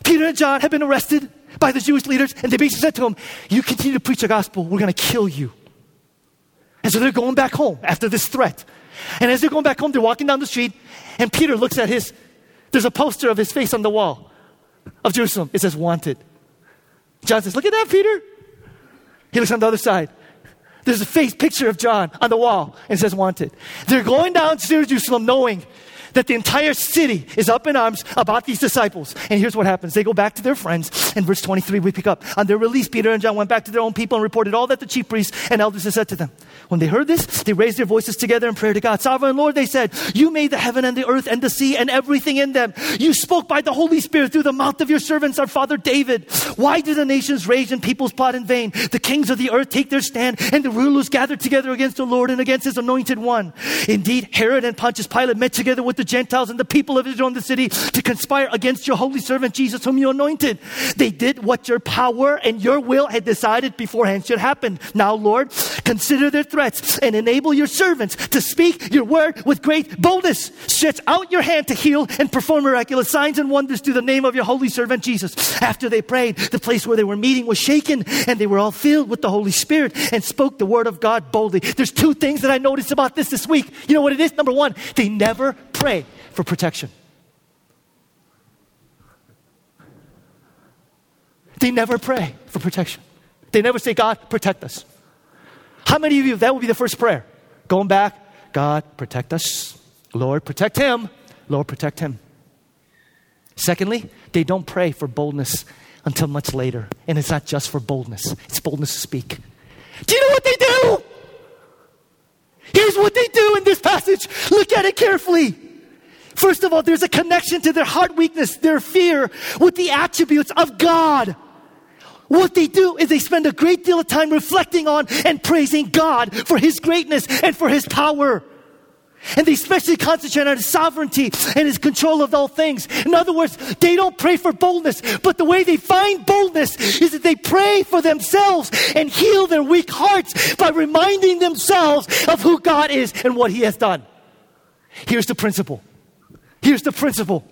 Peter and John have been arrested by the Jewish leaders, and they basically said to them, You continue to preach the gospel, we're going to kill you. And so they're going back home after this threat. And as they're going back home, they're walking down the street, and Peter looks at his, there's a poster of his face on the wall of Jerusalem. It says, Wanted. John says, Look at that, Peter. He looks on the other side. There's a face picture of John on the wall and says wanted. They're going down to Jerusalem knowing that the entire city is up in arms about these disciples. And here's what happens. They go back to their friends. In verse 23, we pick up. On their release, Peter and John went back to their own people and reported all that the chief priests and elders had said to them. When they heard this, they raised their voices together in prayer to God. Sovereign Lord, they said, You made the heaven and the earth and the sea and everything in them. You spoke by the Holy Spirit through the mouth of your servants, our father David. Why do the nations rage and peoples plot in vain? The kings of the earth take their stand and the rulers gather together against the Lord and against his anointed one. Indeed, Herod and Pontius Pilate met together with the Gentiles and the people of Israel in the city to conspire against your holy servant Jesus, whom you anointed. They did what your power and your will had decided beforehand should happen. Now, Lord, consider their threats and enable your servants to speak your word with great boldness. Stretch out your hand to heal and perform miraculous signs and wonders through the name of your holy servant Jesus. After they prayed, the place where they were meeting was shaken and they were all filled with the Holy Spirit and spoke the word of God boldly. There's two things that I noticed about this this week. You know what it is? Number one, they never pray for protection. They never pray for protection. They never say, God, protect us. How many of you, that would be the first prayer? Going back, God, protect us. Lord, protect him. Lord, protect him. Secondly, they don't pray for boldness until much later. And it's not just for boldness, it's boldness to speak. Do you know what they do? Here's what they do in this passage. Look at it carefully. First of all, there's a connection to their heart weakness, their fear, with the attributes of God. What they do is they spend a great deal of time reflecting on and praising God for His greatness and for His power. And they especially concentrate on His sovereignty and His control of all things. In other words, they don't pray for boldness, but the way they find boldness is that they pray for themselves and heal their weak hearts by reminding themselves of who God is and what He has done. Here's the principle. Here's the principle.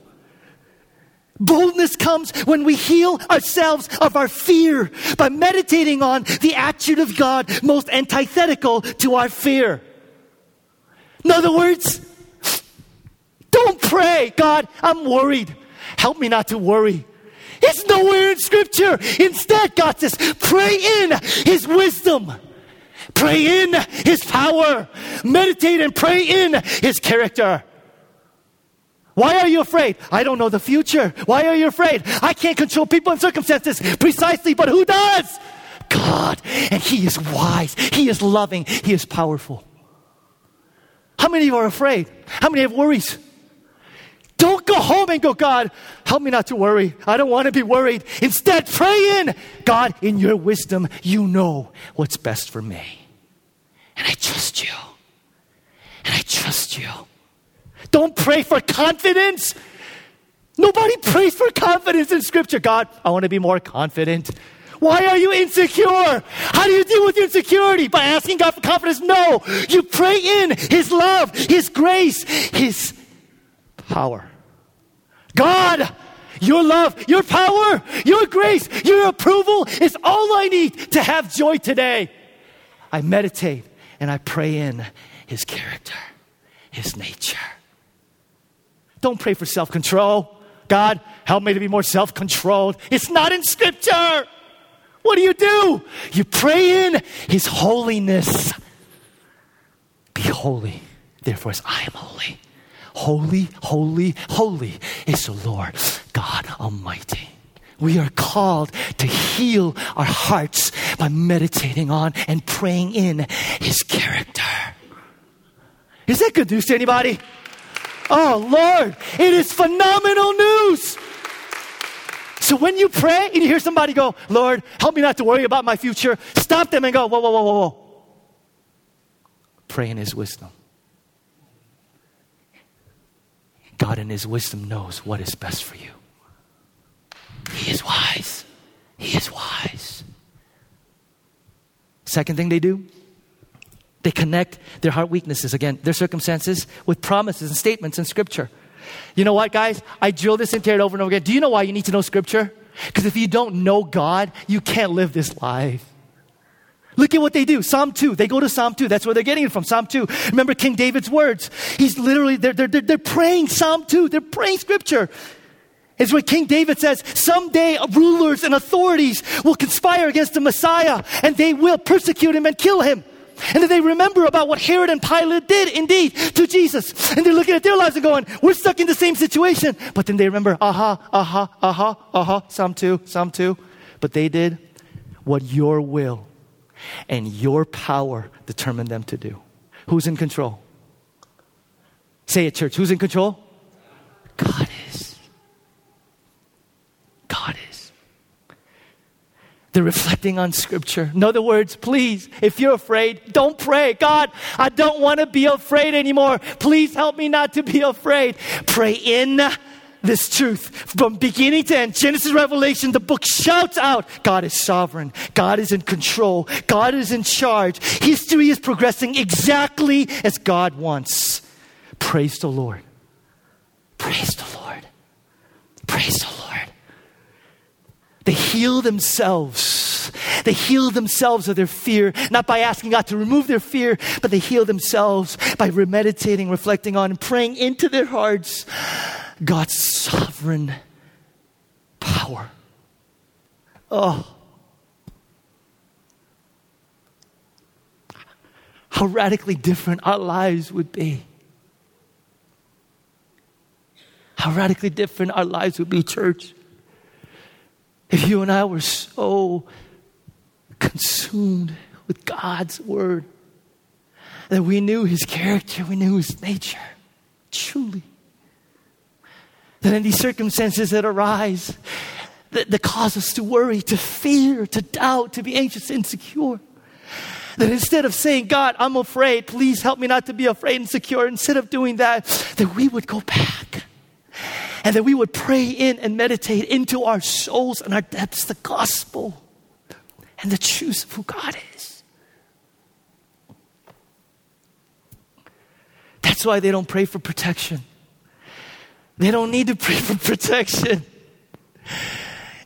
Boldness comes when we heal ourselves of our fear by meditating on the attitude of God most antithetical to our fear. In other words, don't pray, God, I'm worried. Help me not to worry. It's nowhere in Scripture. Instead, God says, pray in His wisdom. Pray in His power. Meditate and pray in His character. Why are you afraid? I don't know the future. Why are you afraid? I can't control people and circumstances precisely, but who does? God. And He is wise. He is loving. He is powerful. How many of you are afraid? How many have worries? Don't go home and go, God, help me not to worry. I don't want to be worried. Instead, pray in. God, in your wisdom, you know what's best for me. And I trust you. And I trust you. Don't pray for confidence. Nobody prays for confidence in Scripture. God, I want to be more confident. Why are you insecure? How do you deal with your insecurity? By asking God for confidence? No. You pray in His love, His grace, His power. God, your love, your power, your grace, your approval is all I need to have joy today. I meditate and I pray in His character, His nature. Don't pray for self control. God, help me to be more self controlled. It's not in Scripture. What do you do? You pray in His holiness. Be holy, therefore, as I am holy. Holy, holy, holy is the Lord God Almighty. We are called to heal our hearts by meditating on and praying in His character. Is that good news to anybody? Oh, Lord, it is phenomenal news. So when you pray and you hear somebody go, Lord, help me not to worry about my future, stop them and go, whoa, whoa, whoa, whoa, whoa. Pray in His wisdom. God, in His wisdom, knows what is best for you. He is wise. He is wise. Second thing they do, they connect their heart weaknesses, again, their circumstances, with promises and statements in Scripture. You know what, guys? I drill this into it over and over again. Do you know why you need to know Scripture? Because if you don't know God, you can't live this life. Look at what they do. Psalm 2. They go to Psalm 2. That's where they're getting it from. Psalm 2. Remember King David's words. He's literally, they're, they're, they're praying Psalm 2. They're praying Scripture. It's what King David says someday rulers and authorities will conspire against the Messiah and they will persecute him and kill him. And then they remember about what Herod and Pilate did indeed to Jesus. And they're looking at their lives and going, we're stuck in the same situation. But then they remember, aha, aha, aha, aha, Psalm 2, Psalm 2. But they did what your will and your power determined them to do. Who's in control? Say it, church. Who's in control? God is. They're reflecting on scripture. In other words, please, if you're afraid, don't pray. God, I don't want to be afraid anymore. Please help me not to be afraid. Pray in this truth from beginning to end. Genesis, Revelation, the book shouts out God is sovereign. God is in control. God is in charge. History is progressing exactly as God wants. Praise the Lord. Praise the Lord. Praise the Lord. They heal themselves. They heal themselves of their fear, not by asking God to remove their fear, but they heal themselves by meditating, reflecting on, and praying into their hearts God's sovereign power. Oh. How radically different our lives would be. How radically different our lives would be, church. If you and I were so consumed with God's word that we knew his character, we knew his nature, truly. That in these circumstances that arise, that, that cause us to worry, to fear, to doubt, to be anxious, insecure. That instead of saying, God, I'm afraid, please help me not to be afraid and secure, instead of doing that, that we would go back and that we would pray in and meditate into our souls and our depths the gospel and the truth of who God is. That's why they don't pray for protection. They don't need to pray for protection.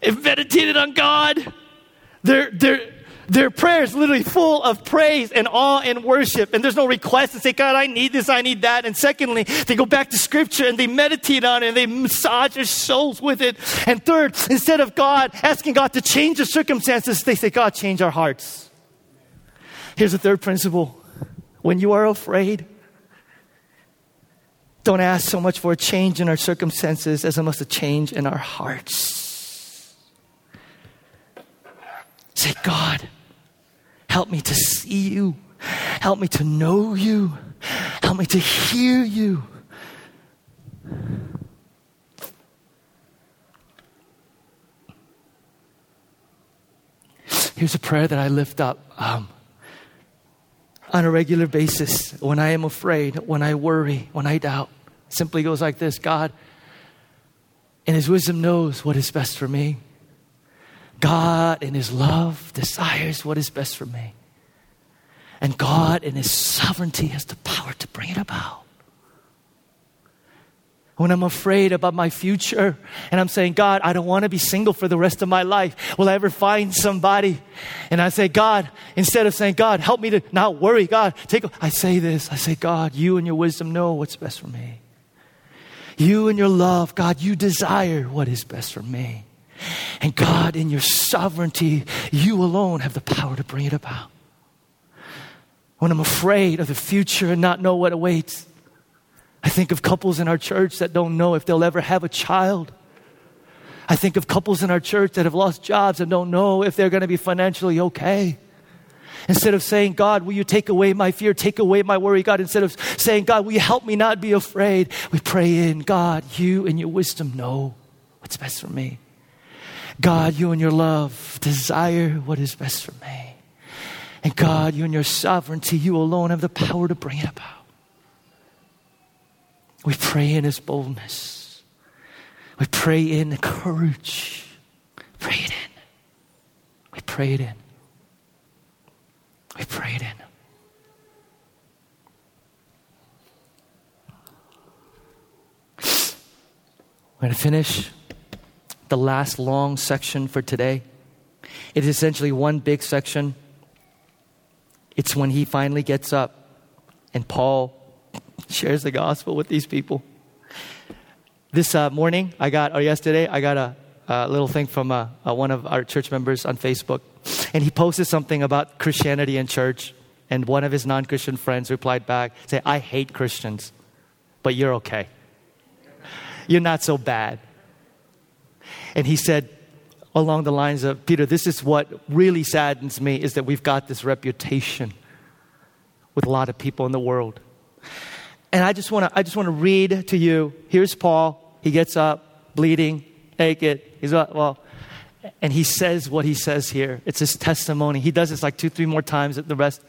If meditated on God, they're, they're, their prayer is literally full of praise and awe and worship. And there's no request to say, God, I need this, I need that. And secondly, they go back to scripture and they meditate on it and they massage their souls with it. And third, instead of God asking God to change the circumstances, they say, God, change our hearts. Here's the third principle. When you are afraid, don't ask so much for a change in our circumstances as much a change in our hearts. Say, God, Help me to see you. Help me to know you. Help me to hear you. Here's a prayer that I lift up um, on a regular basis when I am afraid, when I worry, when I doubt. It simply goes like this God, in his wisdom knows what is best for me. God in his love desires what is best for me. And God in his sovereignty has the power to bring it about when I'm afraid about my future and I'm saying, God, I don't want to be single for the rest of my life. Will I ever find somebody? And I say, God, instead of saying, God, help me to not worry, God, take, I say this, I say, God, you and your wisdom know what's best for me. You and your love, God, you desire what is best for me. And God, in your sovereignty, you alone have the power to bring it about. When I'm afraid of the future and not know what awaits, I think of couples in our church that don't know if they'll ever have a child. I think of couples in our church that have lost jobs and don't know if they're going to be financially okay. Instead of saying, God, will you take away my fear, take away my worry, God, instead of saying, God, will you help me not be afraid, we pray in, God, you and your wisdom know what's best for me. God, you and your love desire what is best for me. And God, you and your sovereignty, you alone have the power to bring it about. We pray in His boldness. We pray in courage. Pray it in. We pray it in. We pray it in. We're going to finish the last long section for today. It is essentially one big section. It's when he finally gets up and Paul shares the gospel with these people. This uh, morning, I got, or yesterday, I got a, a little thing from uh, uh, one of our church members on Facebook. And he posted something about Christianity and church. And one of his non Christian friends replied back, say, I hate Christians, but you're okay. You're not so bad. And he said, along the lines of, Peter, this is what really saddens me is that we've got this reputation with a lot of people in the world. And I just want to I just want to read to you. Here's Paul. He gets up, bleeding, naked. He's well, and he says what he says here. It's his testimony. He does this like two, three more times at the rest.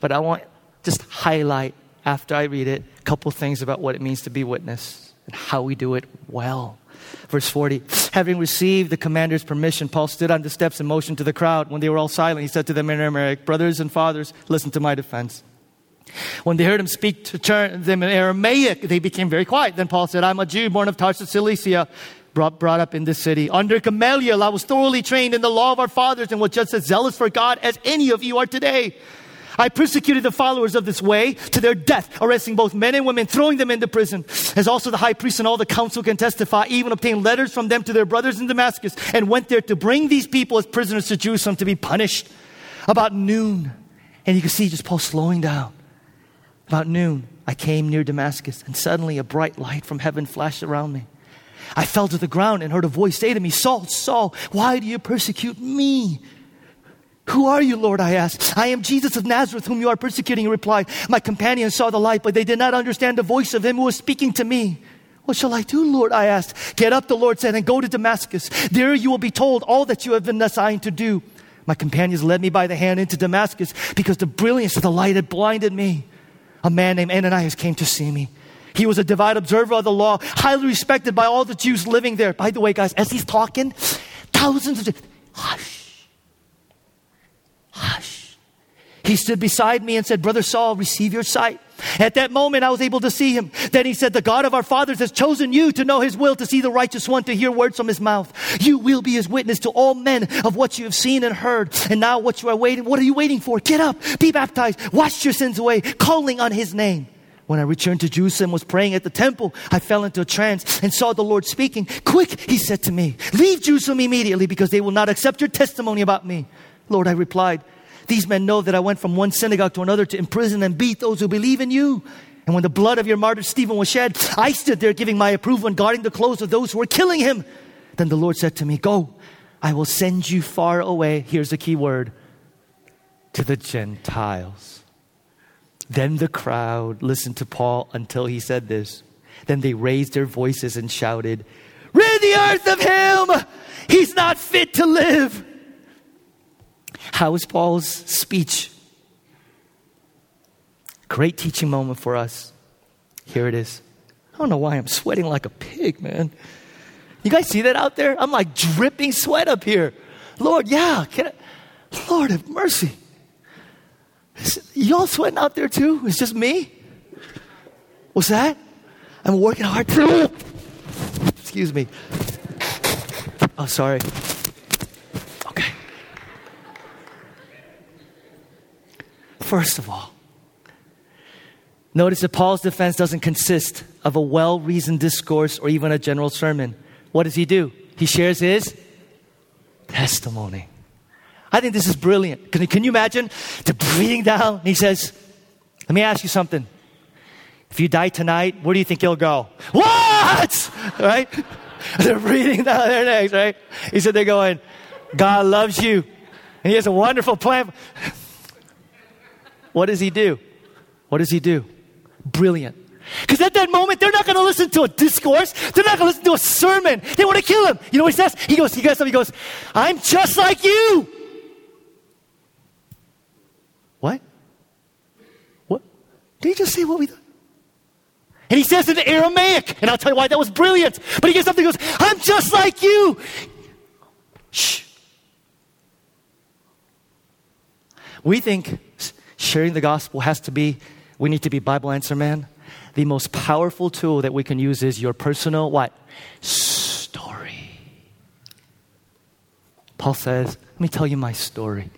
But I want just highlight after I read it a couple things about what it means to be witness and how we do it well. Verse 40 Having received the commander's permission, Paul stood on the steps and motioned to the crowd. When they were all silent, he said to them in Aramaic, Brothers and fathers, listen to my defense. When they heard him speak to them in Aramaic, they became very quiet. Then Paul said, I'm a Jew born of Tarsus, Cilicia, brought, brought up in this city. Under Gamaliel, I was thoroughly trained in the law of our fathers and was just as zealous for God as any of you are today. I persecuted the followers of this way to their death, arresting both men and women, throwing them into prison. As also the high priest and all the council can testify, even obtained letters from them to their brothers in Damascus, and went there to bring these people as prisoners to Jerusalem to be punished. About noon, and you can see just Paul slowing down. About noon, I came near Damascus, and suddenly a bright light from heaven flashed around me. I fell to the ground and heard a voice say to me, Saul, Saul, why do you persecute me? Who are you, Lord? I asked. I am Jesus of Nazareth, whom you are persecuting. He replied, My companions saw the light, but they did not understand the voice of him who was speaking to me. What shall I do, Lord? I asked. Get up, the Lord said, and go to Damascus. There you will be told all that you have been assigned to do. My companions led me by the hand into Damascus because the brilliance of the light had blinded me a man named Ananias came to see me. He was a devout observer of the law, highly respected by all the Jews living there. By the way, guys, as he's talking, thousands of hush, hush. He stood beside me and said, Brother Saul, receive your sight. At that moment, I was able to see him. Then he said, The God of our fathers has chosen you to know his will, to see the righteous one, to hear words from his mouth. You will be his witness to all men of what you have seen and heard. And now, what you are waiting, what are you waiting for? Get up, be baptized, wash your sins away, calling on his name. When I returned to Jerusalem, was praying at the temple, I fell into a trance and saw the Lord speaking. Quick, he said to me, leave Jerusalem immediately because they will not accept your testimony about me. Lord, I replied, these men know that I went from one synagogue to another to imprison and beat those who believe in you. And when the blood of your martyr Stephen was shed, I stood there giving my approval and guarding the clothes of those who were killing him. Then the Lord said to me, Go, I will send you far away. Here's the key word to the Gentiles. Then the crowd listened to Paul until he said this. Then they raised their voices and shouted, Rid the earth of him! He's not fit to live. How was Paul's speech? Great teaching moment for us. Here it is. I don't know why I'm sweating like a pig, man. You guys see that out there? I'm like dripping sweat up here. Lord, yeah. I, Lord have mercy. Y'all sweating out there too? It's just me? What's that? I'm working hard too. Excuse me. Oh, sorry. First of all, notice that Paul's defense doesn't consist of a well reasoned discourse or even a general sermon. What does he do? He shares his testimony. I think this is brilliant. Can, can you imagine the breathing down? He says, Let me ask you something. If you die tonight, where do you think you'll go? What? Right? They're breathing down their necks, right? He said, They're going, God loves you, and He has a wonderful plan. What does He do? What does He do? Brilliant. Because at that moment, they're not going to listen to a discourse. They're not going to listen to a sermon. They want to kill him. You know what he says? He goes, he gets goes, he goes, I'm just like you. What? What? Did he just say what we thought? And he says in Aramaic, and I'll tell you why that was brilliant. But he gets something He goes, I'm just like you. Shh. We think sharing the gospel has to be, we need to be Bible answer man. The most powerful tool that we can use is your personal what? Story. Paul says, let me tell you my story.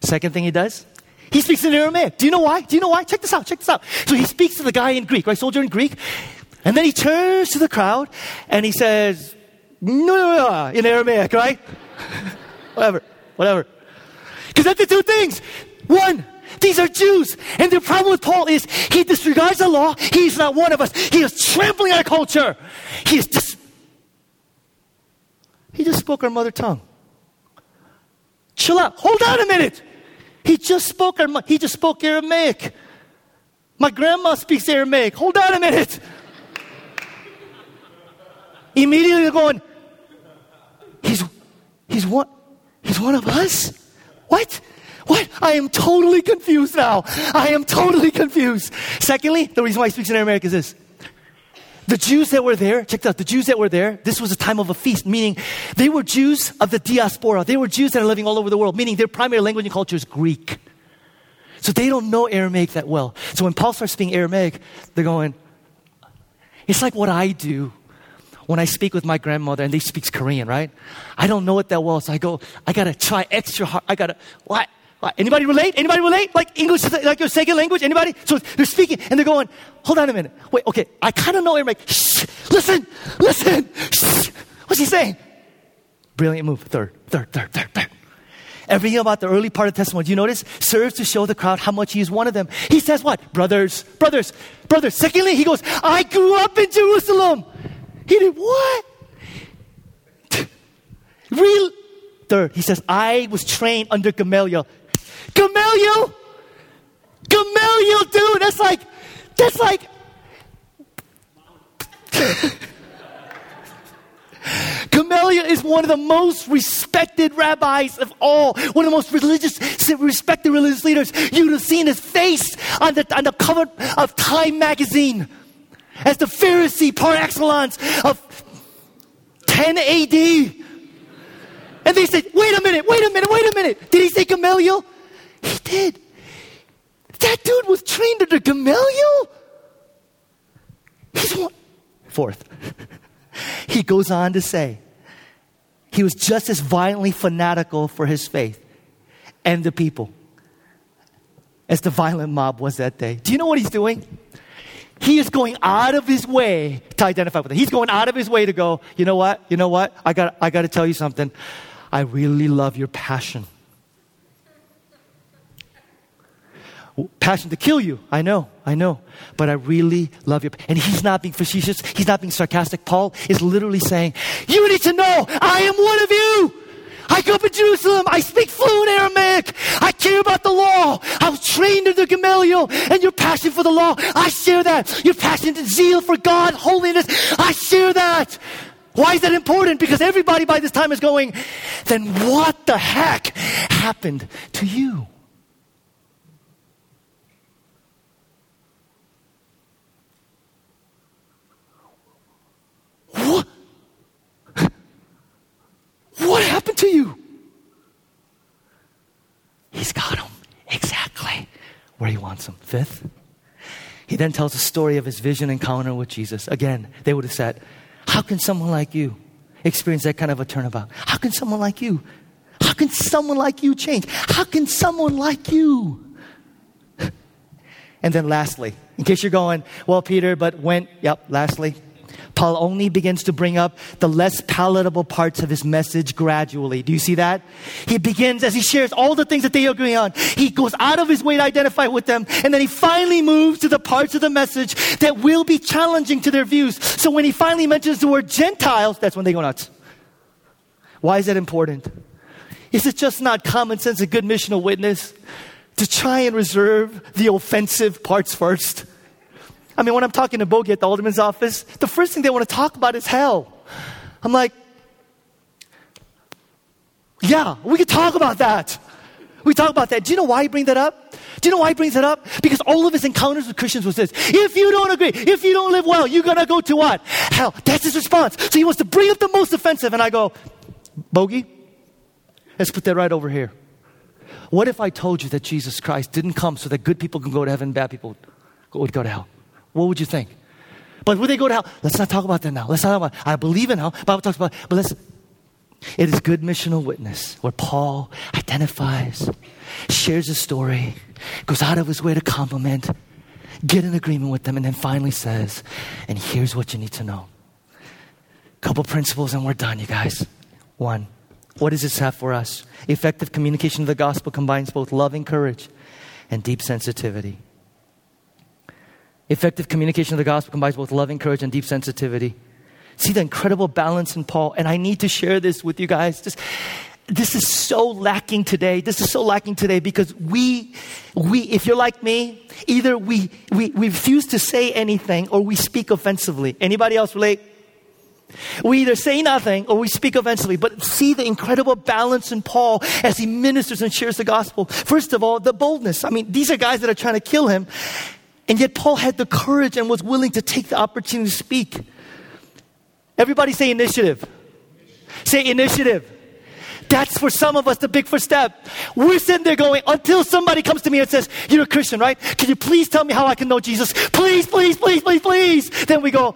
Second thing he does, he speaks in Aramaic. Do you know why? Do you know why? Check this out. Check this out. So he speaks to the guy in Greek, right? Soldier in Greek. And then he turns to the crowd and he says, no, no, no, in Aramaic, right? whatever, whatever. Because that's the two things. One, these are Jews. And the problem with Paul is he disregards the law. He's not one of us. He is trampling our culture. He is just, he just spoke our mother tongue. Chill out. Hold on a minute. He just spoke our, he just spoke Aramaic. My grandma speaks Aramaic. Hold on a minute. Immediately they're going, he's, he's one, he's one of us? What? What? I am totally confused now. I am totally confused. Secondly, the reason why he speaks in Aramaic is this. The Jews that were there, check out, the Jews that were there, this was a time of a feast, meaning they were Jews of the diaspora. They were Jews that are living all over the world, meaning their primary language and culture is Greek. So they don't know Aramaic that well. So when Paul starts speaking Aramaic, they're going, it's like what I do when I speak with my grandmother and they speaks Korean, right? I don't know it that well, so I go, I gotta try extra hard. I gotta, what? Anybody relate? Anybody relate? Like English is like your second language? Anybody? So they're speaking and they're going, hold on a minute. Wait, okay, I kind of know Aramaic. Shh, listen, listen. Shh. What's he saying? Brilliant move. Third, third, third, third, third. Everything about the early part of the testimony, do you notice? Serves to show the crowd how much he is one of them. He says what? Brothers, brothers, brothers. Secondly, he goes, I grew up in Jerusalem. He did what? Real. Third, he says, I was trained under Gamaliel. Gamaliel? Gamaliel, dude, that's like, that's like. Gamaliel is one of the most respected rabbis of all, one of the most religious, respected religious leaders. You'd have seen his face on the, on the cover of Time magazine as the Pharisee par excellence of 10 AD. And they said, wait a minute, wait a minute, wait a minute. Did he say Gamaliel? He did. That dude was trained under Gamaliel. He's one. Fourth, he goes on to say, he was just as violently fanatical for his faith and the people as the violent mob was that day. Do you know what he's doing? He is going out of his way to identify with it. He's going out of his way to go, you know what? You know what? I got, I got to tell you something. I really love your passion. Passion to kill you. I know, I know. But I really love you. And he's not being facetious. He's not being sarcastic. Paul is literally saying, You need to know I am one of you. I grew up in Jerusalem. I speak fluent Aramaic. I care about the law. I was trained under Gamaliel. And your passion for the law, I share that. Your passion and zeal for God, holiness, I share that. Why is that important? Because everybody by this time is going, then what the heck happened to you? He wants them. Fifth, he then tells the story of his vision encounter with Jesus. Again, they would have said, How can someone like you experience that kind of a turnabout? How can someone like you? How can someone like you change? How can someone like you? And then lastly, in case you're going, well, Peter, but when, yep, lastly, Paul only begins to bring up the less palatable parts of his message gradually. Do you see that? He begins as he shares all the things that they agree on. He goes out of his way to identify with them, and then he finally moves to the parts of the message that will be challenging to their views. So when he finally mentions the word Gentiles, that's when they go nuts. Why is that important? Is it just not common sense, a good missional witness, to try and reserve the offensive parts first? I mean, when I'm talking to Bogey at the alderman's office, the first thing they want to talk about is hell. I'm like, yeah, we could talk about that. We talk about that. Do you know why he brings that up? Do you know why he brings that up? Because all of his encounters with Christians was this. If you don't agree, if you don't live well, you're gonna go to what? Hell. That's his response. So he wants to bring up the most offensive, and I go, Bogey, let's put that right over here. What if I told you that Jesus Christ didn't come so that good people can go to heaven, bad people would go to hell? What would you think? But would they go to hell? Let's not talk about that now. Let's not talk about. I believe in hell. Bible talks about. But let's. It is good missional witness where Paul identifies, shares a story, goes out of his way to compliment, get in agreement with them, and then finally says, "And here's what you need to know." Couple principles, and we're done, you guys. One. What does this have for us? Effective communication of the gospel combines both loving courage and deep sensitivity. Effective communication of the gospel combines both loving courage and deep sensitivity. See the incredible balance in Paul, and I need to share this with you guys. Just, this is so lacking today. This is so lacking today because we, we, if you're like me, either we, we, we refuse to say anything or we speak offensively. Anybody else relate? We either say nothing or we speak offensively, but see the incredible balance in Paul as he ministers and shares the gospel. First of all, the boldness. I mean, these are guys that are trying to kill him. And yet Paul had the courage and was willing to take the opportunity to speak. Everybody say initiative. Say initiative. That's for some of us the big first step. We're sitting there going, until somebody comes to me and says, You're a Christian, right? Can you please tell me how I can know Jesus? Please, please, please, please, please. Then we go,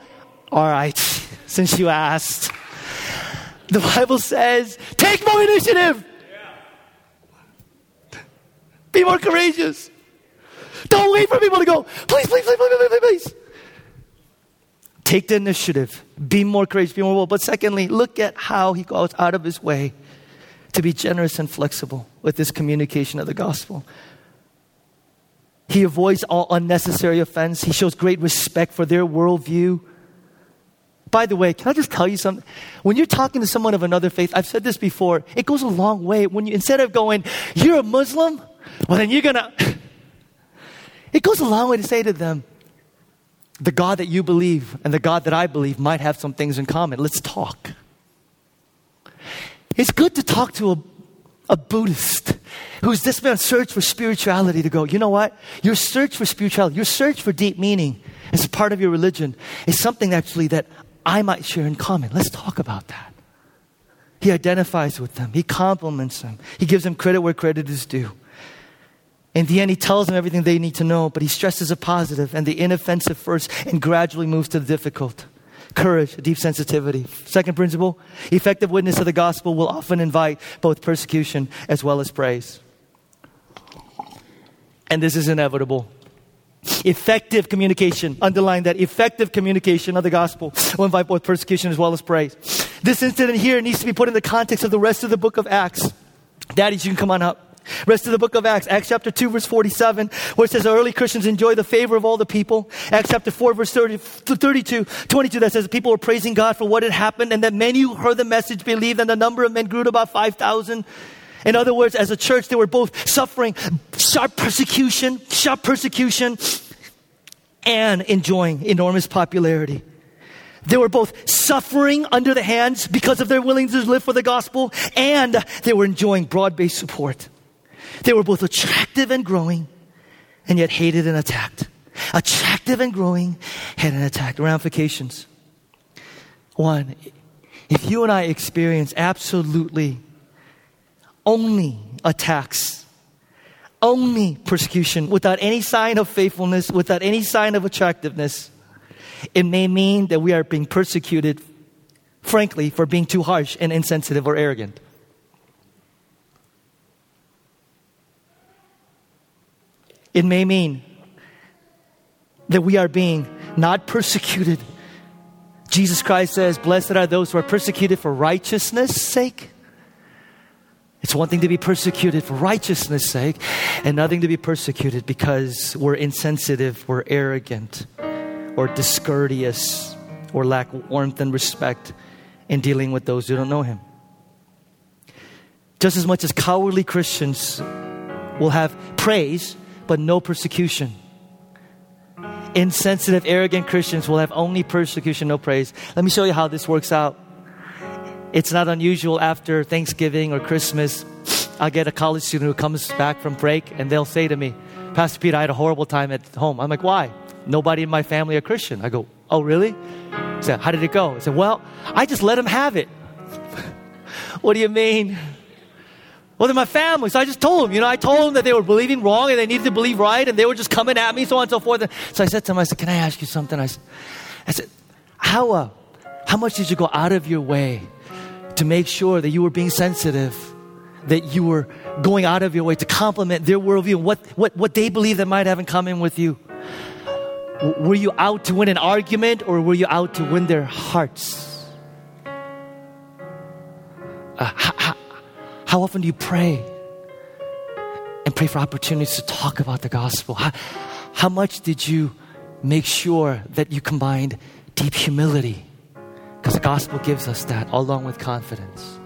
All right, since you asked. The Bible says, Take more initiative. Be more courageous. Don't wait for people to go, please, please, please, please, please, please. Take the initiative. Be more courageous, be more bold. But secondly, look at how he goes out of his way to be generous and flexible with this communication of the gospel. He avoids all unnecessary offense. He shows great respect for their worldview. By the way, can I just tell you something? When you're talking to someone of another faith, I've said this before, it goes a long way. When you, instead of going, you're a Muslim, well, then you're gonna, it goes a long way to say to them, the God that you believe and the God that I believe might have some things in common. Let's talk. It's good to talk to a, a Buddhist who's just been on search for spirituality to go, you know what? Your search for spirituality, your search for deep meaning as part of your religion is something actually that I might share in common. Let's talk about that. He identifies with them. He compliments them. He gives them credit where credit is due. In the end, he tells them everything they need to know, but he stresses the positive and the inoffensive first and gradually moves to the difficult. Courage, deep sensitivity. Second principle effective witness of the gospel will often invite both persecution as well as praise. And this is inevitable. Effective communication, underline that effective communication of the gospel will invite both persecution as well as praise. This incident here needs to be put in the context of the rest of the book of Acts. Daddies, you can come on up. Rest of the book of Acts, Acts chapter 2, verse 47, where it says early Christians enjoy the favor of all the people. Acts chapter 4, verse 30, 32, 22, that says people were praising God for what had happened and that many who heard the message believed and the number of men grew to about 5,000. In other words, as a church, they were both suffering sharp persecution, sharp persecution, and enjoying enormous popularity. They were both suffering under the hands because of their willingness to live for the gospel, and they were enjoying broad based support. They were both attractive and growing, and yet hated and attacked. Attractive and growing, hated and attacked. Ramifications. One, if you and I experience absolutely only attacks, only persecution, without any sign of faithfulness, without any sign of attractiveness. It may mean that we are being persecuted, frankly, for being too harsh and insensitive or arrogant. It may mean that we are being not persecuted. Jesus Christ says, Blessed are those who are persecuted for righteousness' sake. It's one thing to be persecuted for righteousness' sake, and nothing to be persecuted because we're insensitive, we're arrogant, or discourteous, or lack warmth and respect in dealing with those who don't know Him. Just as much as cowardly Christians will have praise but no persecution. Insensitive, arrogant Christians will have only persecution, no praise. Let me show you how this works out. It's not unusual after Thanksgiving or Christmas. I'll get a college student who comes back from break and they'll say to me, Pastor Pete, I had a horrible time at home. I'm like, why? Nobody in my family are Christian. I go, oh, really? He said, how did it go? I said, well, I just let them have it. what do you mean? Well, they're my family. So I just told them, you know, I told them that they were believing wrong and they needed to believe right and they were just coming at me, so on and so forth. And So I said to them, I said, can I ask you something? I, I said, how, uh, how much did you go out of your way to make sure that you were being sensitive, that you were going out of your way to compliment their worldview and what, what, what they believe that might have in common with you? Were you out to win an argument or were you out to win their hearts? Uh, how, often do you pray and pray for opportunities to talk about the gospel? How, how much did you make sure that you combined deep humility? Because the gospel gives us that along with confidence.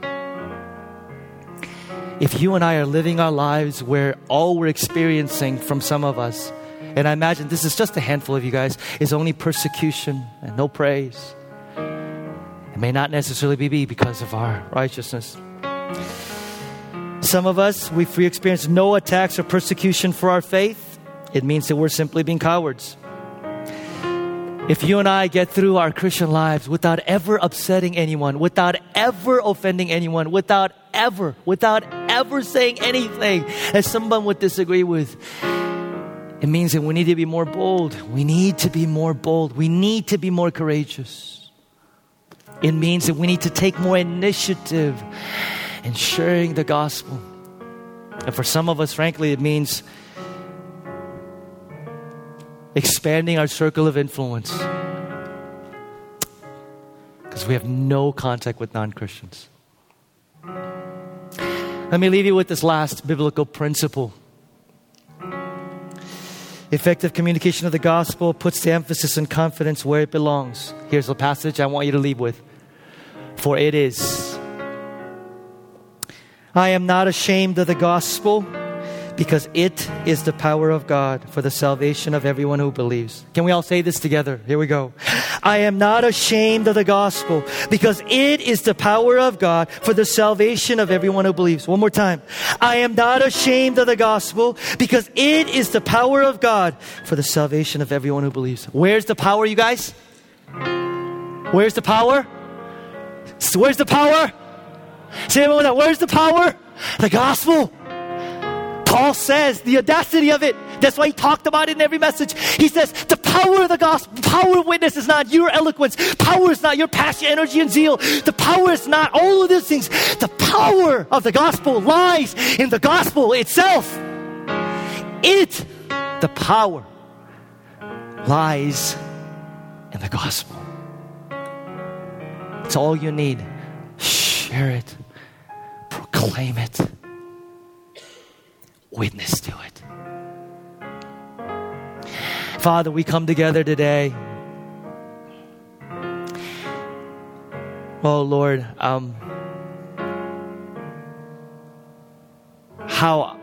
If you and I are living our lives where all we're experiencing from some of us, and I imagine this is just a handful of you guys, is only persecution and no praise. It may not necessarily be because of our righteousness. Some of us, we've experienced no attacks or persecution for our faith. It means that we're simply being cowards. If you and I get through our Christian lives without ever upsetting anyone, without ever offending anyone, without ever, without ever saying anything that someone would disagree with, it means that we need to be more bold. We need to be more bold. We need to be more courageous. It means that we need to take more initiative and sharing the gospel. And for some of us, frankly, it means expanding our circle of influence because we have no contact with non Christians. Let me leave you with this last biblical principle. Effective communication of the gospel puts the emphasis and confidence where it belongs. Here's a passage I want you to leave with. For it is I am not ashamed of the gospel because it is the power of God for the salvation of everyone who believes. Can we all say this together? Here we go. I am not ashamed of the gospel because it is the power of God for the salvation of everyone who believes. One more time. I am not ashamed of the gospel because it is the power of God for the salvation of everyone who believes. Where's the power, you guys? Where's the power? Where's the power? It with that. Where's the power? The gospel. Paul says the audacity of it. That's why he talked about it in every message. He says the power of the gospel, power of witness is not your eloquence. Power is not your passion, energy, and zeal. The power is not all of these things. The power of the gospel lies in the gospel itself. It, the power, lies in the gospel. It's all you need. Share it proclaim it, witness to it. Father, we come together today. Oh Lord, um, how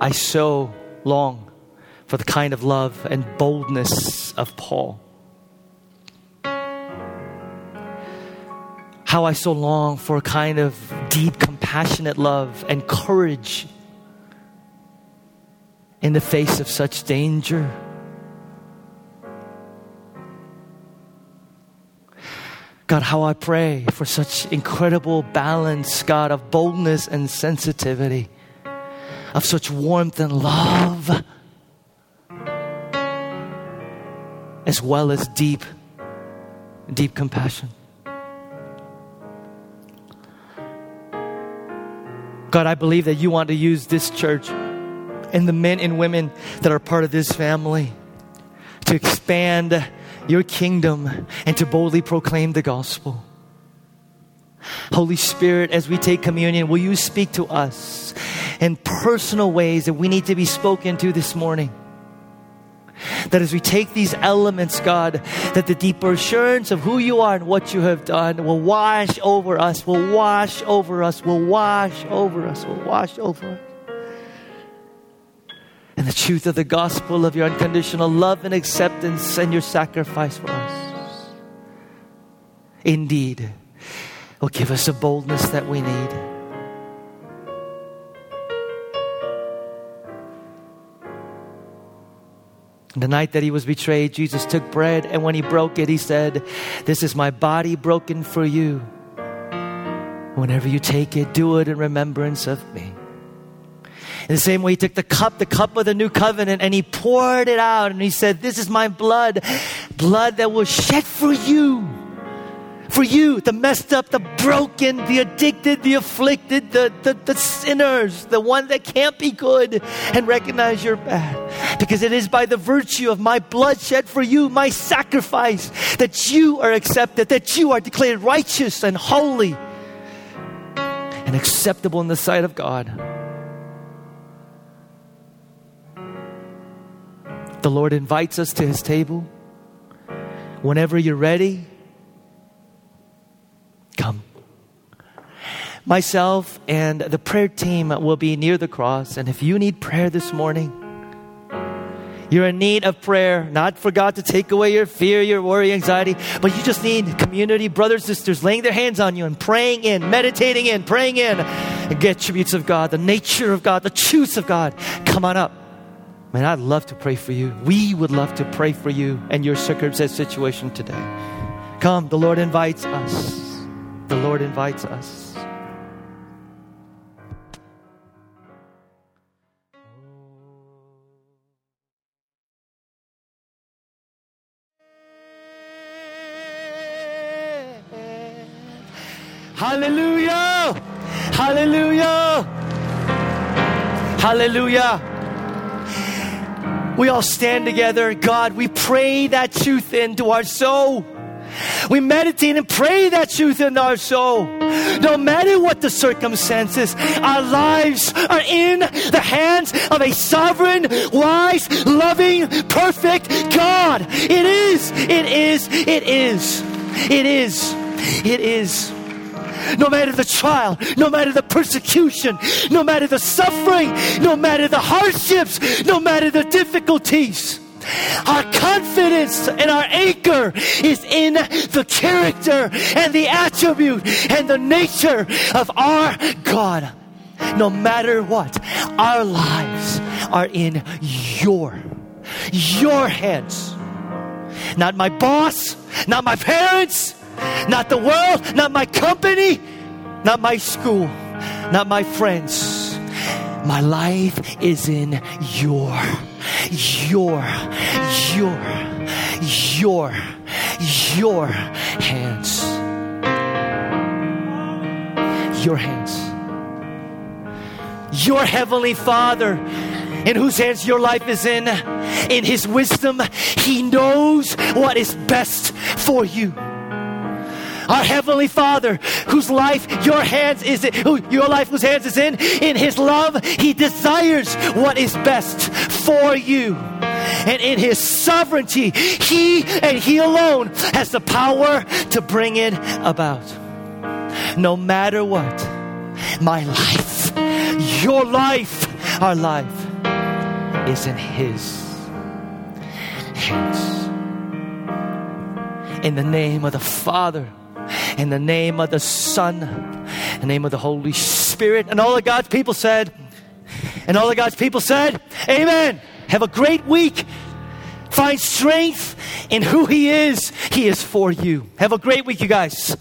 I so long for the kind of love and boldness of Paul. How I so long for a kind of deep, compassionate love and courage in the face of such danger. God, how I pray for such incredible balance, God, of boldness and sensitivity. of such warmth and love, as well as deep, deep compassion. God, I believe that you want to use this church and the men and women that are part of this family to expand your kingdom and to boldly proclaim the gospel. Holy Spirit, as we take communion, will you speak to us in personal ways that we need to be spoken to this morning? That as we take these elements, God, that the deeper assurance of who you are and what you have done will wash over us, will wash over us, will wash over us, will wash over us. And the truth of the gospel of your unconditional love and acceptance and your sacrifice for us. Indeed, will give us a boldness that we need. The night that he was betrayed, Jesus took bread, and when he broke it, he said, This is my body broken for you. Whenever you take it, do it in remembrance of me. In the same way, he took the cup, the cup of the new covenant, and he poured it out, and he said, This is my blood, blood that was shed for you for you, the messed up, the broken, the addicted, the afflicted, the, the, the sinners, the one that can't be good and recognize you're bad. Because it is by the virtue of my blood shed for you, my sacrifice, that you are accepted, that you are declared righteous and holy and acceptable in the sight of God. The Lord invites us to his table. Whenever you're ready, come. Myself and the prayer team will be near the cross. And if you need prayer this morning, you're in need of prayer, not for God to take away your fear, your worry, anxiety, but you just need community, brothers, sisters, laying their hands on you and praying in, meditating in, praying in, and get tributes of God, the nature of God, the truths of God. Come on up. Man, I'd love to pray for you. We would love to pray for you and your circumstance situation today. Come, the Lord invites us. The Lord invites us. Hallelujah! Hallelujah! Hallelujah! We all stand together. God, we pray that truth into our soul. We meditate and pray that truth in our soul. No matter what the circumstances, our lives are in the hands of a sovereign, wise, loving, perfect God. It is, it is, it is, it is, it is. No matter the trial, no matter the persecution, no matter the suffering, no matter the hardships, no matter the difficulties. Our confidence and our anchor is in the character and the attribute and the nature of our God. No matter what, our lives are in your, your hands. Not my boss, not my parents, not the world, not my company, not my school, not my friends. My life is in your your, your, your, your hands. Your hands. Your heavenly Father in whose hands your life is in, in His wisdom, He knows what is best for you. Our Heavenly Father, whose life your hands is in, who your life whose hands is in, in His love, He desires what is best for you. And in His sovereignty, He and He alone has the power to bring it about. No matter what, my life, your life, our life is in His hands. In the name of the Father, in the name of the Son, in the name of the Holy Spirit. And all of God's people said, and all of God's people said, Amen. Have a great week. Find strength in who He is. He is for you. Have a great week, you guys.